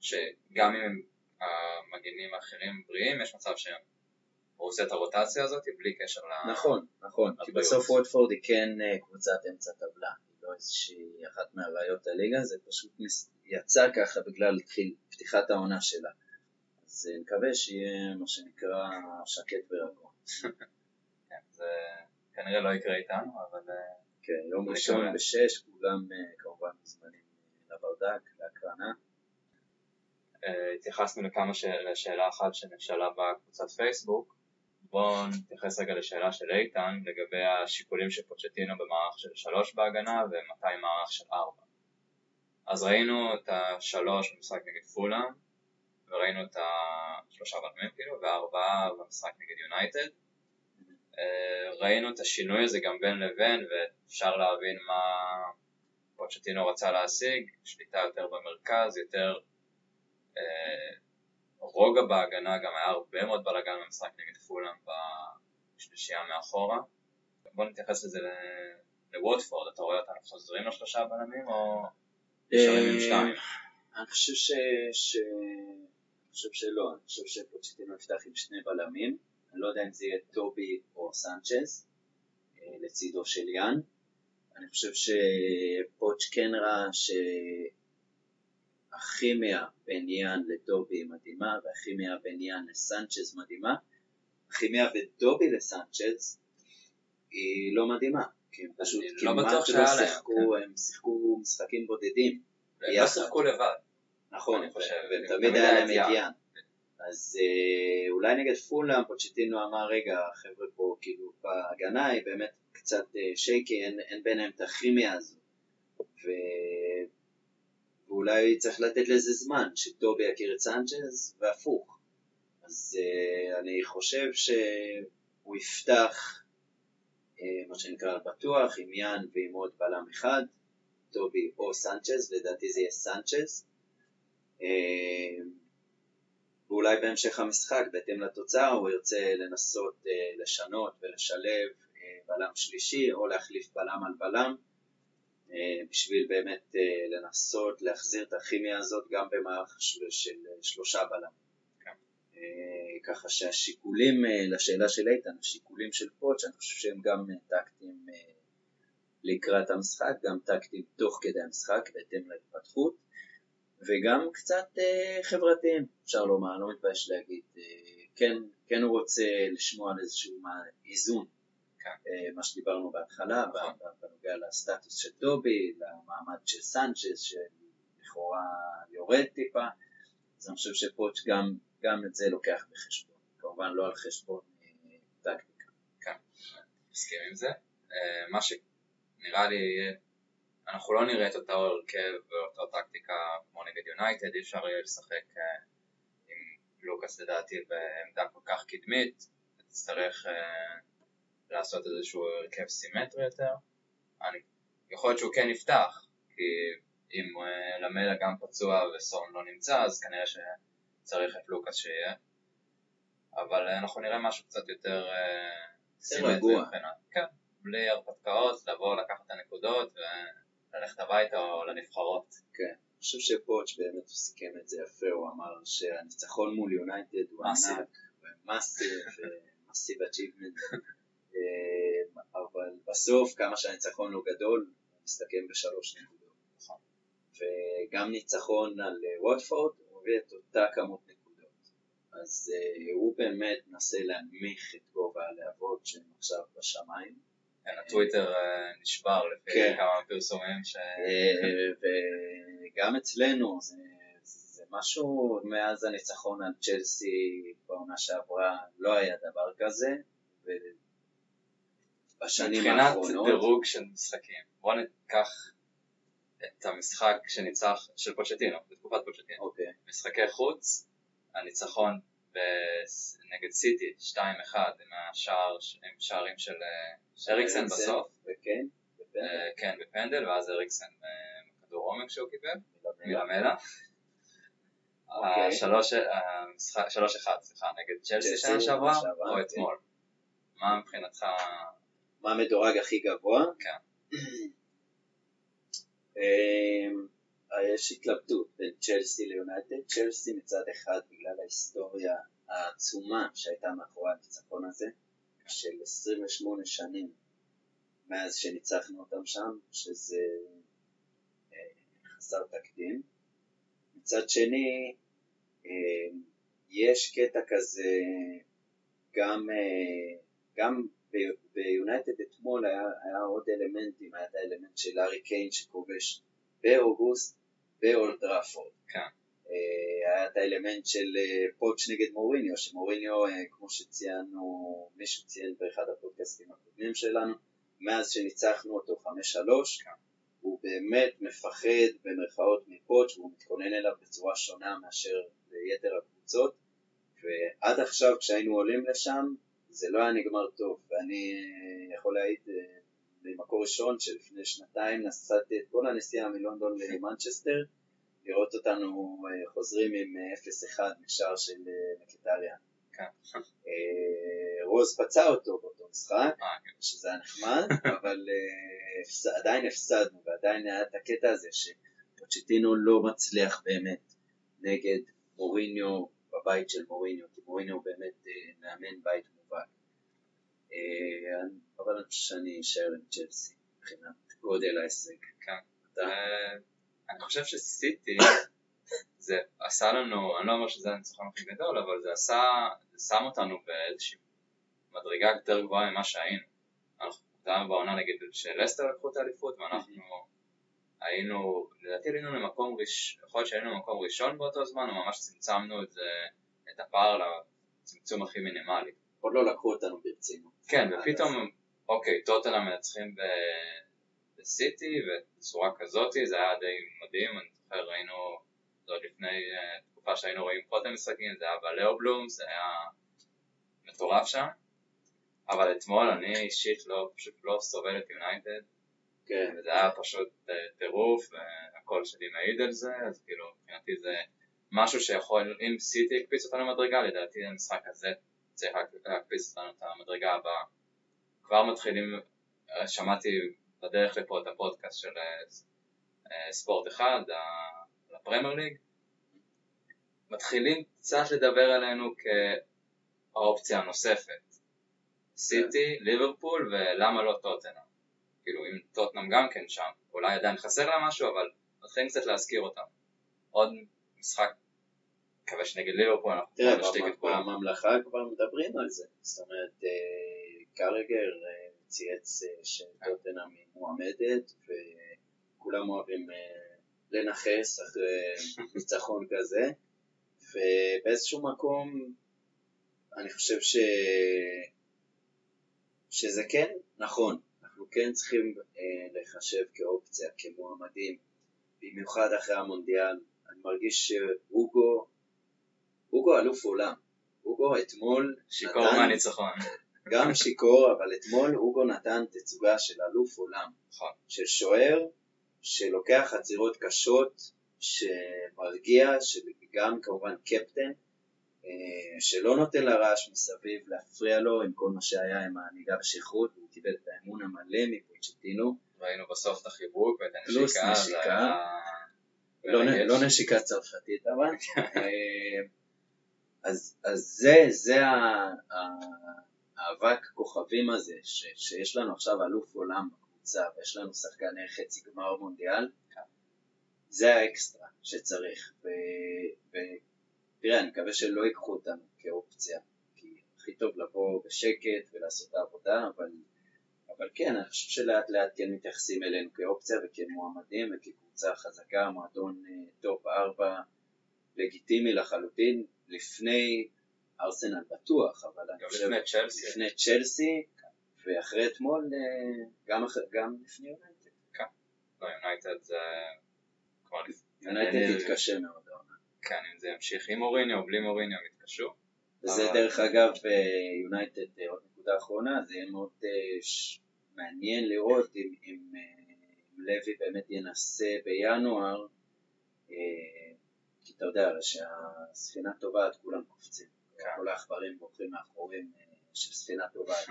[SPEAKER 1] שגם אם המגנים האחרים בריאים, יש מצב שהם הוא עושה את הרוטציה הזאת בלי קשר ל...
[SPEAKER 2] נכון, נכון, כי. בסוף ווטפורד היא כן אה, קבוצת אמצע טבלה, היא לא איזושהי אחת מהראיות הליגה, זה פשוט יצא ככה בגלל פתיחת העונה שלה. אז אה, נקווה שיהיה מה שנקרא שקט ורגוע.
[SPEAKER 1] כן, זה כנראה לא יקרה איתנו, אבל אה,
[SPEAKER 2] כן, יום ראשון. בשש, כולם כמובן מוזמנים לברדק, להקרנה.
[SPEAKER 1] התייחסנו לכמה ש... לשאלה אחת שנשאלה בקבוצת פייסבוק. בואו נתייחס רגע לשאלה של איתן לגבי השיקולים של פוצ'טינו במערך של שלוש בהגנה ומתי מערך של ארבע. אז ראינו את השלוש במשחק נגד פולאם, וראינו את השלושה בלמים כאילו, והארבעה במשחק נגד יונייטד. אה, ראינו את השינוי הזה גם בין לבין, ואפשר להבין מה פוצ'טינו רצה להשיג, שליטה יותר במרכז, יותר אה, רוגע בהגנה, גם היה הרבה מאוד בלאגן במשחק נגד פולאם בשלישייה מאחורה. בוא נתייחס לזה לווטפורד, אתה רואה אותנו חוזרים לשלושה בלמים או נשארים עם שתיים?
[SPEAKER 2] אני חושב ש... ש... אני חושב שלא, אני חושב שפוצ'טינו יפתח עם שני בלמים, אני לא יודע אם זה יהיה טובי או סנצ'ז אה, לצידו של יאן. אני חושב שפוץ' כן ראה שהכימיה בין יאן לטובי מדהימה והכימיה בין יאן לסנצ'ז מדהימה. הכימיה בין טובי לסנצ'ז היא לא מדהימה, כי הם פשוט
[SPEAKER 1] לא
[SPEAKER 2] כמעט לא שיחקו,
[SPEAKER 1] כן.
[SPEAKER 2] הם שיחקו משחקים בודדים.
[SPEAKER 1] הם לא. שיחקו לבד.
[SPEAKER 2] נכון,
[SPEAKER 1] אני חושב,
[SPEAKER 2] והם
[SPEAKER 1] תמיד
[SPEAKER 2] תמיד
[SPEAKER 1] היה
[SPEAKER 2] להם.
[SPEAKER 1] את יאן.
[SPEAKER 2] אז אה, אולי נגד פולאם פוצ'טינו אמר רגע החבר'ה פה כאילו בהגנה היא באמת קצת אה, שייקי אין, אין ביניהם את הכימיה הזו ו... ואולי צריך לתת לזה זמן שטובי יכיר את סנצ'ז והפוך. אז אה, אני חושב שהוא יפתח אה, מה שנקרא בטוח עם יאן ועם עוד בלם אחד טובי או סנצ'ז לדעתי זה יהיה סנצ'ז. אה, ואולי בהמשך המשחק, בהתאם לתוצאה, הוא ירצה לנסות אה, לשנות ולשלב אה, בלם שלישי או להחליף בלם על בלם בשביל באמת אה, לנסות להחזיר את הכימיה הזאת גם במערך של, של שלושה בלם.
[SPEAKER 1] כן.
[SPEAKER 2] אה, ככה שהשיקולים, אה, לשאלה של איתן, השיקולים של פוטש, אני חושב שהם גם אה, טקטיים אה, לקראת המשחק, גם טקטיים תוך כדי המשחק, בהתאם להתפתחות. וגם קצת אה, חברתיים, אפשר לומר, אני לא מתבייש להגיד. אה, כן, כן הוא רוצה לשמוע על איזשהו איזון. אה, מה שדיברנו בהתחלה, בנוגע לסטטוס של טובי, למעמד של סנצ'ס, שלכאורה יורד טיפה, אז אני חושב שפוטש גם, גם את זה לוקח בחשבון, כמובן לא על חשבון אה, טקטיקה.
[SPEAKER 1] מסכים עם זה. אה, מה שנראה לי, אנחנו לא נראה את אותו הרכב ואותה טקטיקה כמו נגד יונייטד, אי אפשר יהיה לשחק אה, עם לוקאס לדעתי בעמדה כל כך קדמית, תצטרך אה, לעשות איזשהו הרכב סימטרי יותר. אני, יכול להיות שהוא כן יפתח, כי אם אה, למלה גם פצוע וסון לא נמצא, אז כנראה שצריך את לוקאס שיהיה. אבל אה, אנחנו נראה משהו קצת יותר אה, סימטרי. מבחינת, כן, בלי הרפתקאות, לבוא לקחת את הנקודות וללכת הביתה או לנבחרות.
[SPEAKER 2] כן, אני חושב שפוטש באמת הוא סיכם את זה יפה, הוא אמר שהניצחון מול יונייטד הוא. ענק, מאסיב, מאסיב אצ'יבמנט, אבל בסוף כמה שהניצחון הוא גדול, מסתכם בשלוש נקודות.
[SPEAKER 1] נכון.
[SPEAKER 2] וגם ניצחון על אה, ווטפורד, הביא את אותה כמות נקודות. אז אה, הוא באמת מנסה להנמיך את גובה הלהבות שהם עכשיו בשמיים.
[SPEAKER 1] כן, הטוויטר אה, נשבר לפי
[SPEAKER 2] כן.
[SPEAKER 1] כמה פרסומים ש...
[SPEAKER 2] אה, וגם אצלנו זה, זה משהו מאז הניצחון על צ'לסי בעונה שעברה לא היה דבר כזה
[SPEAKER 1] מבחינת
[SPEAKER 2] האחרונות
[SPEAKER 1] דירוג של משחקים, בוא ניקח את המשחק שניצח של פוצ'טינו, בתקופת פוצ'טינו.
[SPEAKER 2] אוקיי,
[SPEAKER 1] משחקי חוץ, הניצחון נגד סיטי, 2-1 עם השער, עם שערים של אה, אריקסן בסוף,
[SPEAKER 2] וכן, וכן,
[SPEAKER 1] אה, כן, בפנדל, ואז אריקסן אה, בכדור עומק שהוא קיבל,
[SPEAKER 2] מלמלה. אוקיי.
[SPEAKER 1] המשחק- 3-1, סליחה, נגד צ'לסי שנה שעברה, או
[SPEAKER 2] כן.
[SPEAKER 1] אתמול. מה מבחינתך,
[SPEAKER 2] מה המדורג הכי גבוה?
[SPEAKER 1] כן.
[SPEAKER 2] אמ, יש התלבטות בין צ'לסי ליונייטד, צ'לסי מצד אחד בגלל ההיסטוריה העצומה שהייתה מאחורי הניצחון הזה, של 28 שנים מאז שניצחנו אותם שם, שזה אה, חסר תקדים. מצד שני, אה, יש קטע כזה גם, אה, גם ביונייטד אתמול היה, היה עוד אלמנטים, היה את האלמנט של הארי קיין שכובש באוגוסט באולד טראפורד.
[SPEAKER 1] כן.
[SPEAKER 2] אה, היה את האלמנט של אה, פוץ' נגד מוריניו, שמוריניו, אה, כמו שציינו, מישהו ציין באחד הפודקאסטים הקודמים שלנו, מאז שניצחנו אותו 5-3,
[SPEAKER 1] כן.
[SPEAKER 2] הוא באמת מפחד במרכאות מפוץ', והוא מתכונן אליו בצורה שונה מאשר ליתר הקבוצות, ועד עכשיו כשהיינו עולים לשם, זה לא היה נגמר טוב, ואני אה, יכול להעיד אה, ממקור ראשון שלפני שנתיים נסעתי את כל הנסיעה מלונדון למנצ'סטר, לראות אותנו אה, חוזרים עם 0-1 משער של מקטריה.
[SPEAKER 1] כן.
[SPEAKER 2] רוז פצע אותו באותו משחק,
[SPEAKER 1] כן.
[SPEAKER 2] שזה היה נחמד, אבל עדיין הפסדנו, ועדיין היה את הקטע הזה שפוצ'טינו לא מצליח באמת נגד מוריניו בבית של מוריניו, כי מוריניו באמת מאמן בית. אה, אבל אני חושב שאני אשאר עם צ'לסי מבחינת גודל ההישג.
[SPEAKER 1] כן. אני חושב שסיטי זה עשה לנו, אני לא אומר שזה הניצחון הכי גדול, אבל זה עשה, זה שם אותנו באיזושהי מדרגה יותר גבוהה ממה שהיינו. אנחנו היינו בעונה נגיד של לסטר לקחו את האליפות ואנחנו היינו, לדעתי עלינו למקום ראשון, יכול להיות שהיינו למקום ראשון באותו זמן, או ממש צמצמנו את, את הפער לצמצום הכי מינימלי.
[SPEAKER 2] עוד לא לקחו אותנו ברצינות.
[SPEAKER 1] כן, ופתאום, אוקיי, טוטנאם מנצחים בסיטי בצורה כזאת, זה היה די מדהים, אני זוכר, ראינו, זה עוד לפני אה, תקופה שהיינו רואים פחות משחקים, זה היה בלאו בלום, זה היה מטורף שם, אבל אתמול אני אישית לא, פשוט לא סובל את יונייטד,
[SPEAKER 2] כן.
[SPEAKER 1] וזה היה פשוט אה, טירוף, והקול שלי מעיד על זה, אז כאילו מבחינתי זה משהו שיכול, אם סיטי הקפיץ אותנו מדרגה, לדעתי המשחק הזה צריך להקפיץ אותנו את המדרגה הבאה. כבר מתחילים, שמעתי בדרך לפה את הפודקאסט של אה, ספורט אחד, לפרמייר ליג, מתחילים קצת לדבר עלינו כאופציה הנוספת. סיטי, ליברפול ולמה לא טוטנאם. כאילו אם טוטנאם גם כן שם, אולי עדיין חסר לה משהו, אבל מתחילים קצת להזכיר אותם. עוד משחק מקווה שנגד ליברפול אנחנו
[SPEAKER 2] נשתיק את כולם. בממלכה כבר מדברים על זה, זאת אומרת, אה, קרגר אה, צייץ אה, שטוטנאם היא מועמדת, וכולם אוהבים לנכס אחרי ניצחון כזה, ובאיזשהו מקום אני חושב ש... שזה כן נכון, אנחנו כן צריכים אה, לחשב כאופציה, כמועמדים, במיוחד אחרי המונדיאל. אני מרגיש שאוגו אוגו אלוף עולם. אוגו אתמול
[SPEAKER 1] שיכור נתן... מהניצחון.
[SPEAKER 2] גם שיכור, אבל אתמול אוגו נתן תצוגה של אלוף עולם.
[SPEAKER 1] נכון.
[SPEAKER 2] של שוער שלוקח עצירות קשות, שמרגיע, שגם כמובן קפטן, אה, שלא נותן לרעש מסביב להפריע לו עם כל מה שהיה עם הנהיגה בשכרות, הוא קיבל את האמון המלא מפוצ'טינו.
[SPEAKER 1] ראינו בסוף את החיבוק ואת הנשיקה.
[SPEAKER 2] פלוס נשיקה. לא, לא נשיקה צרפתית אבל. אז, אז זה, זה האבק כוכבים הזה, ש, שיש לנו עכשיו אלוף עולם בקבוצה ויש לנו שחקני חצי גמר מונדיאל, זה האקסטרה שצריך. ותראה, אני מקווה שלא ייקחו אותנו כאופציה, כי הכי טוב לבוא בשקט ולעשות את העבודה, אבל, אבל כן, אני חושב שלאט לאט כן מתייחסים אלינו כאופציה וכמועמדים וכקבוצה חזקה, מועדון אה, top 4 לגיטימי לחלוטין, לפני ארסנל בטוח, אבל אני
[SPEAKER 1] חושב... לפני צ'לסי.
[SPEAKER 2] לפני צ'לסי, ואחרי אתמול אה, גם, גם לפני יונייטד.
[SPEAKER 1] כן. לא, יונייטד זה כבר
[SPEAKER 2] יונייטד תתקשה מאוד העונה.
[SPEAKER 1] כן, אם זה ימשיך עם מוריניו או בלי מוריניו הם יתקשו.
[SPEAKER 2] וזה דרך אגב, אה, יונייטד, אה, עוד נקודה אחרונה, זה יהיה מאוד מעניין לראות אם, אם, אם לוי באמת ינסה בינואר אתה יודע, שהספינה טובעת כולם קופצים. כן. כל העכברים בורחים מאחורים אה, של ספינה טובעת.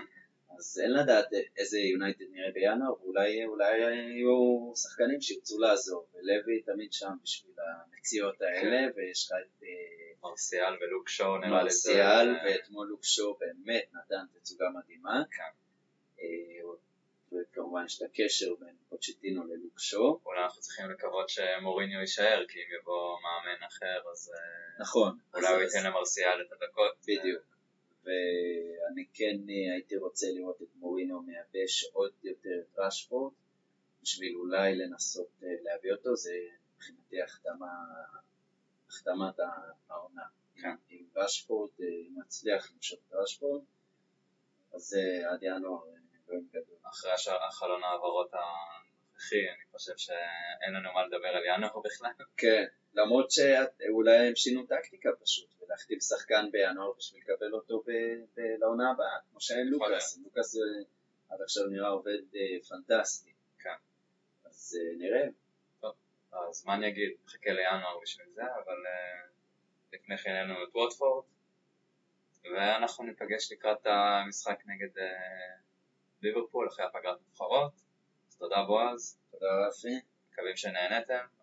[SPEAKER 2] אז אין לדעת איזה יונייטד נראה בינואר, ואולי אולי יהיו שחקנים שירצו לעזור, ולוי תמיד שם בשביל המציאות האלה, כן. ויש לך את... אה,
[SPEAKER 1] מרסיאל ולוק שואו
[SPEAKER 2] נראה לי זה... מרסיאל, ואתמול לוק שואו באמת נתן תצוגה מדהימה.
[SPEAKER 1] כן.
[SPEAKER 2] וכמובן יש את הקשר בין פוצ'טינו ללוקשו.
[SPEAKER 1] אולי אנחנו צריכים לקוות שמוריניו יישאר, כי אם יבוא מאמן אחר אז אה,
[SPEAKER 2] נכון,
[SPEAKER 1] אולי אז הוא ייתן למרסיאל את הדקות.
[SPEAKER 2] בדיוק. ואני כן אה, הייתי רוצה לראות את מוריניו מייבש עוד יותר את רשפורד, בשביל אולי לנסות אה, להביא אותו, זה מבחינתי החתמה, החתמת העונה. כן. אם רשפורד מצליח למשוך את רשפורד, אז עד ינואר
[SPEAKER 1] אחרי החלון העברות הנוכחי, אני חושב שאין לנו מה לדבר על ינואר בכלל.
[SPEAKER 2] כן, למרות שאולי הם שינו טקטיקה פשוט, ולהכתיב שחקן בינואר בשביל לקבל אותו לעונה הבאה, כמו
[SPEAKER 1] יכול
[SPEAKER 2] לוקאס, לוקאס אה, עד עכשיו נראה עובד אה, פנטסטי.
[SPEAKER 1] כן.
[SPEAKER 2] אז אה, נראה.
[SPEAKER 1] אז מה אני אגיד, נחכה לינואר בשביל זה, אבל uh, לפני כן יהיה לנו את ווטפורד, ואנחנו ניפגש לקראת המשחק נגד ליברפול אחרי הפגרת נבחרות. אז תודה בועז,
[SPEAKER 2] תודה רפי.
[SPEAKER 1] מקווים שנהנתם,